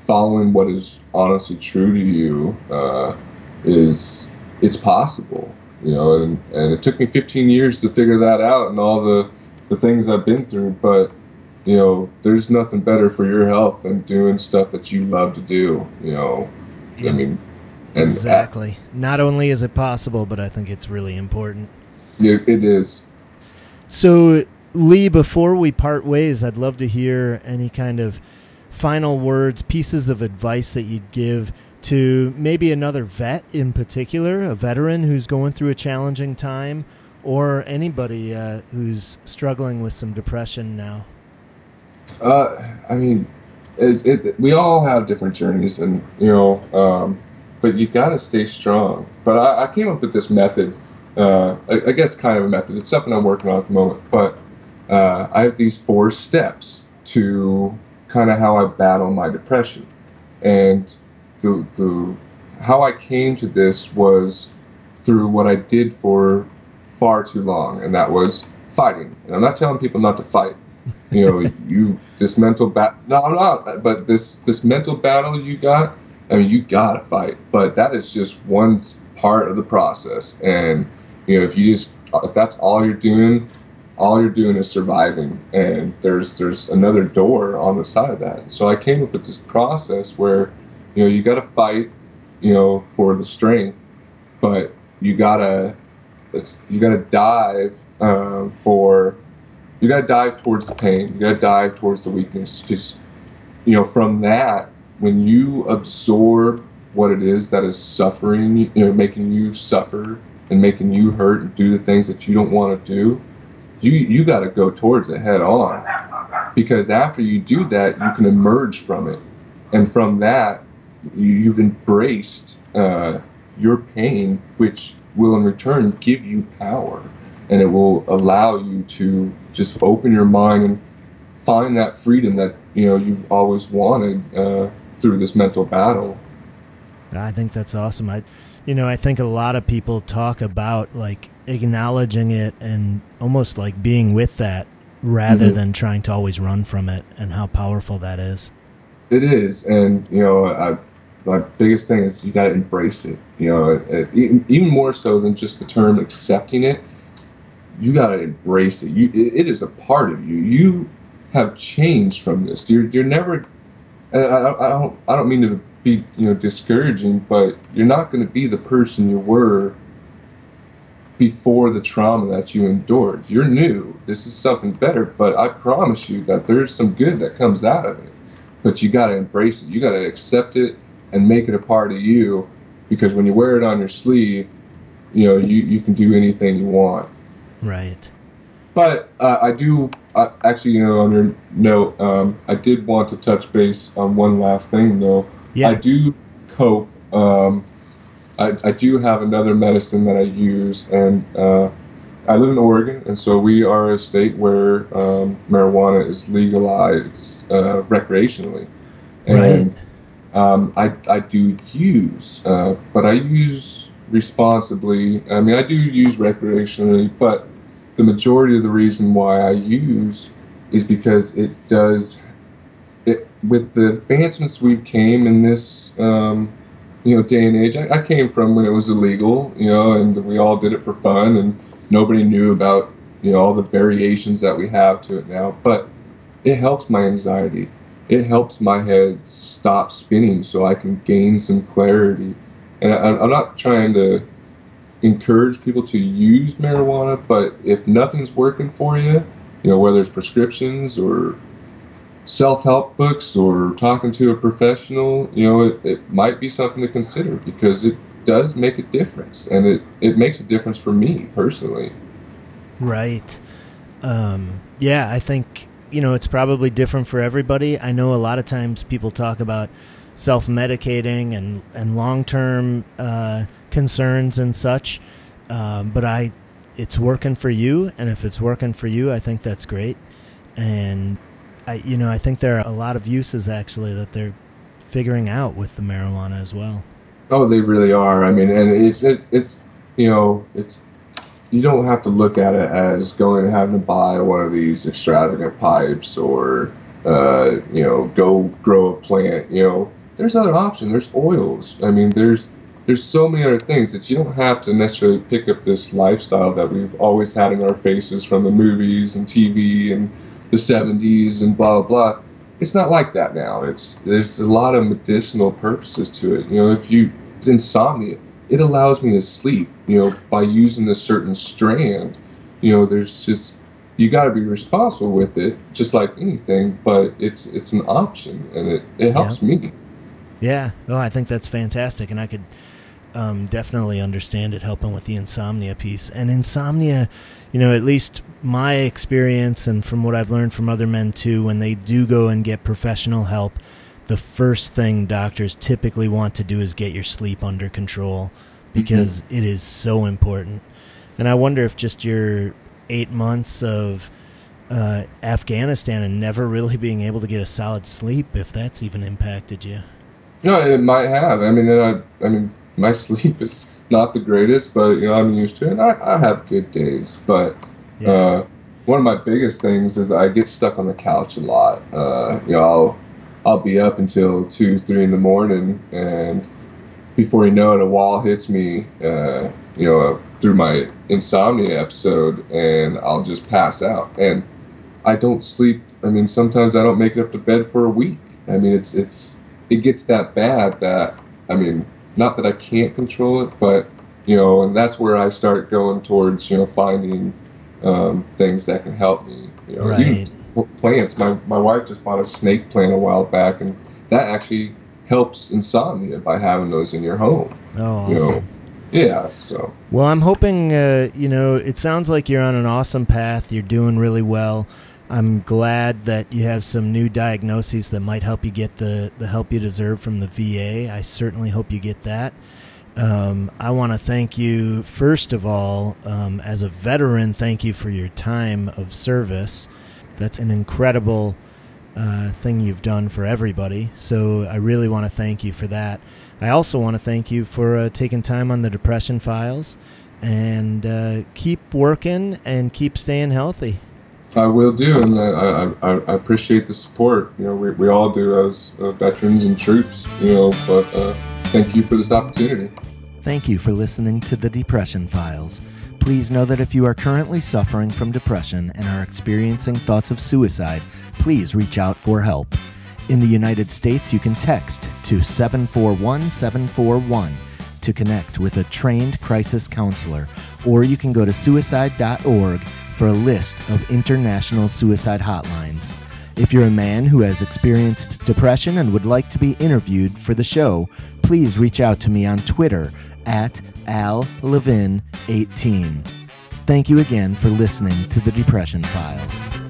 following what is honestly true to you uh, is it's possible you know, and, and it took me 15 years to figure that out and all the, the things I've been through. But, you know, there's nothing better for your health than doing stuff that you love to do, you know. Yeah. I mean, exactly. Not only is it possible, but I think it's really important. It, it is. So, Lee, before we part ways, I'd love to hear any kind of final words, pieces of advice that you'd give to maybe another vet in particular, a veteran who's going through a challenging time, or anybody uh, who's struggling with some depression now? Uh, I mean, it's, it, we all have different journeys, and you know, um, but you got to stay strong. But I, I, came up with this method. Uh, I, I, guess kind of a method. It's something I'm working on at the moment. But uh, I have these four steps to kind of how I battle my depression, and the the how I came to this was through what I did for far too long, and that was fighting. And I'm not telling people not to fight. You know, you this mental bat. No, I'm not. But this this mental battle you got. I mean, you gotta fight. But that is just one part of the process. And you know, if you just if that's all you're doing, all you're doing is surviving. And there's there's another door on the side of that. So I came up with this process where you know, you got to fight, you know, for the strength, but you gotta you gotta dive uh, for you gotta dive towards the pain. You gotta dive towards the weakness. Just you know, from that, when you absorb what it is that is suffering, you know, making you suffer and making you hurt and do the things that you don't want to do, you you got to go towards it head on. Because after you do that, you can emerge from it, and from that, you've embraced uh, your pain, which will in return give you power, and it will allow you to just open your mind and find that freedom that you know you've always wanted uh, through this mental battle. I think that's awesome. I, you know, I think a lot of people talk about like acknowledging it and almost like being with that rather mm-hmm. than trying to always run from it and how powerful that is. It is, and you know, I, my biggest thing is you got to embrace it. You know, it, even more so than just the term accepting it. You got to embrace it. You, it, it is a part of you. You have changed from this. You're you're never. I, I, I don't I don't mean to be you know discouraging, but you're not going to be the person you were before the trauma that you endured. You're new. This is something better, but I promise you that there's some good that comes out of it. But you got to embrace it. You got to accept it and make it a part of you because when you wear it on your sleeve, you know, you, you can do anything you want. Right. But uh, I do uh, actually, you know, on your note, um, I did want to touch base on one last thing, though. Yeah. I do cope. Um, I, I do have another medicine that I use, and uh, I live in Oregon, and so we are a state where um, marijuana is legalized uh, recreationally. And Right. Um, I, I do use, uh, but I use responsibly. I mean, I do use recreationally, but the majority of the reason why I use is because it does. It with the advancements we came in this, um, you know, day and age. I, I came from when it was illegal, you know, and we all did it for fun, and nobody knew about you know all the variations that we have to it now. But it helps my anxiety. It helps my head stop spinning so I can gain some clarity. And I, I'm not trying to encourage people to use marijuana, but if nothing's working for you, you know, whether it's prescriptions or self-help books or talking to a professional, you know, it, it might be something to consider because it does make a difference and it, it makes a difference for me personally. Right. Um, yeah, I think you know it's probably different for everybody. I know a lot of times people talk about self-medicating and and long-term uh, concerns and such, um, but I, it's working for you, and if it's working for you, I think that's great. And I, you know, I think there are a lot of uses actually that they're figuring out with the marijuana as well. Oh, they really are. I mean, and it's it's, it's you know it's you don't have to look at it as going and having to buy one of these extravagant pipes or uh, you know go grow a plant. You know, there's other options. There's oils. I mean, there's there's so many other things that you don't have to necessarily pick up this lifestyle that we've always had in our faces from the movies and TV and the 70s and blah blah. blah. It's not like that now. It's there's a lot of medicinal purposes to it. You know, if you insomnia, it allows me to sleep. You know, by using a certain strand. You know, there's just you got to be responsible with it, just like anything. But it's it's an option, and it it helps me. Yeah, no, I think that's fantastic, and I could um, definitely understand it helping with the insomnia piece. And insomnia, you know, at least my experience and from what I've learned from other men too, when they do go and get professional help, the first thing doctors typically want to do is get your sleep under control because it is so important. And I wonder if just your eight months of uh, Afghanistan and never really being able to get a solid sleep, if that's even impacted you. No, it might have. I mean, and I, I mean, my sleep is not the greatest, but you know, I'm used to it. I, I have good days, but Yeah. uh, one of my biggest things is I get stuck on the couch a lot. Uh, you know, I'll I'll be up until two, three in the morning, and before you know it, a wall hits me. Uh, you know, through my insomnia episode, and I'll just pass out. And I don't sleep. I mean, sometimes I don't make it up to bed for a week. I mean, it's it's it gets that bad that I mean, not that I can't control it, but you know, and that's where I start going towards you know finding um, things that can help me. You know, Right. Plants. My my wife just bought a snake plant a while back, and that actually helps insomnia by having those in your home. Oh, You awesome. know, yeah. So Well, I'm hoping, uh, you know, it sounds like you're on an awesome path. You're doing really well. I'm glad that you have some new diagnoses that might help you get the, the help you deserve from the VA. I certainly hope you get that. Um, I want to thank you, first of all, um, as a veteran, thank you for your time of service. That's an incredible uh, thing you've done for everybody. So I really want to thank you for that. I also want to thank you for uh, taking time on the Depression Files and uh, keep working and keep staying healthy. I will do, and I, I, I appreciate the support. You know, we, we all do as uh, veterans and troops. You know, but uh, thank you for this opportunity. Thank you for listening to the Depression Files. Please know that if you are currently suffering from depression and are experiencing thoughts of suicide, please reach out for help. In the United States, you can text to 741 741 to connect with a trained crisis counselor, or you can go to suicide.org for a list of international suicide hotlines. If you're a man who has experienced depression and would like to be interviewed for the show, please reach out to me on Twitter at Al Levin 18. Thank you again for listening to the Depression Files.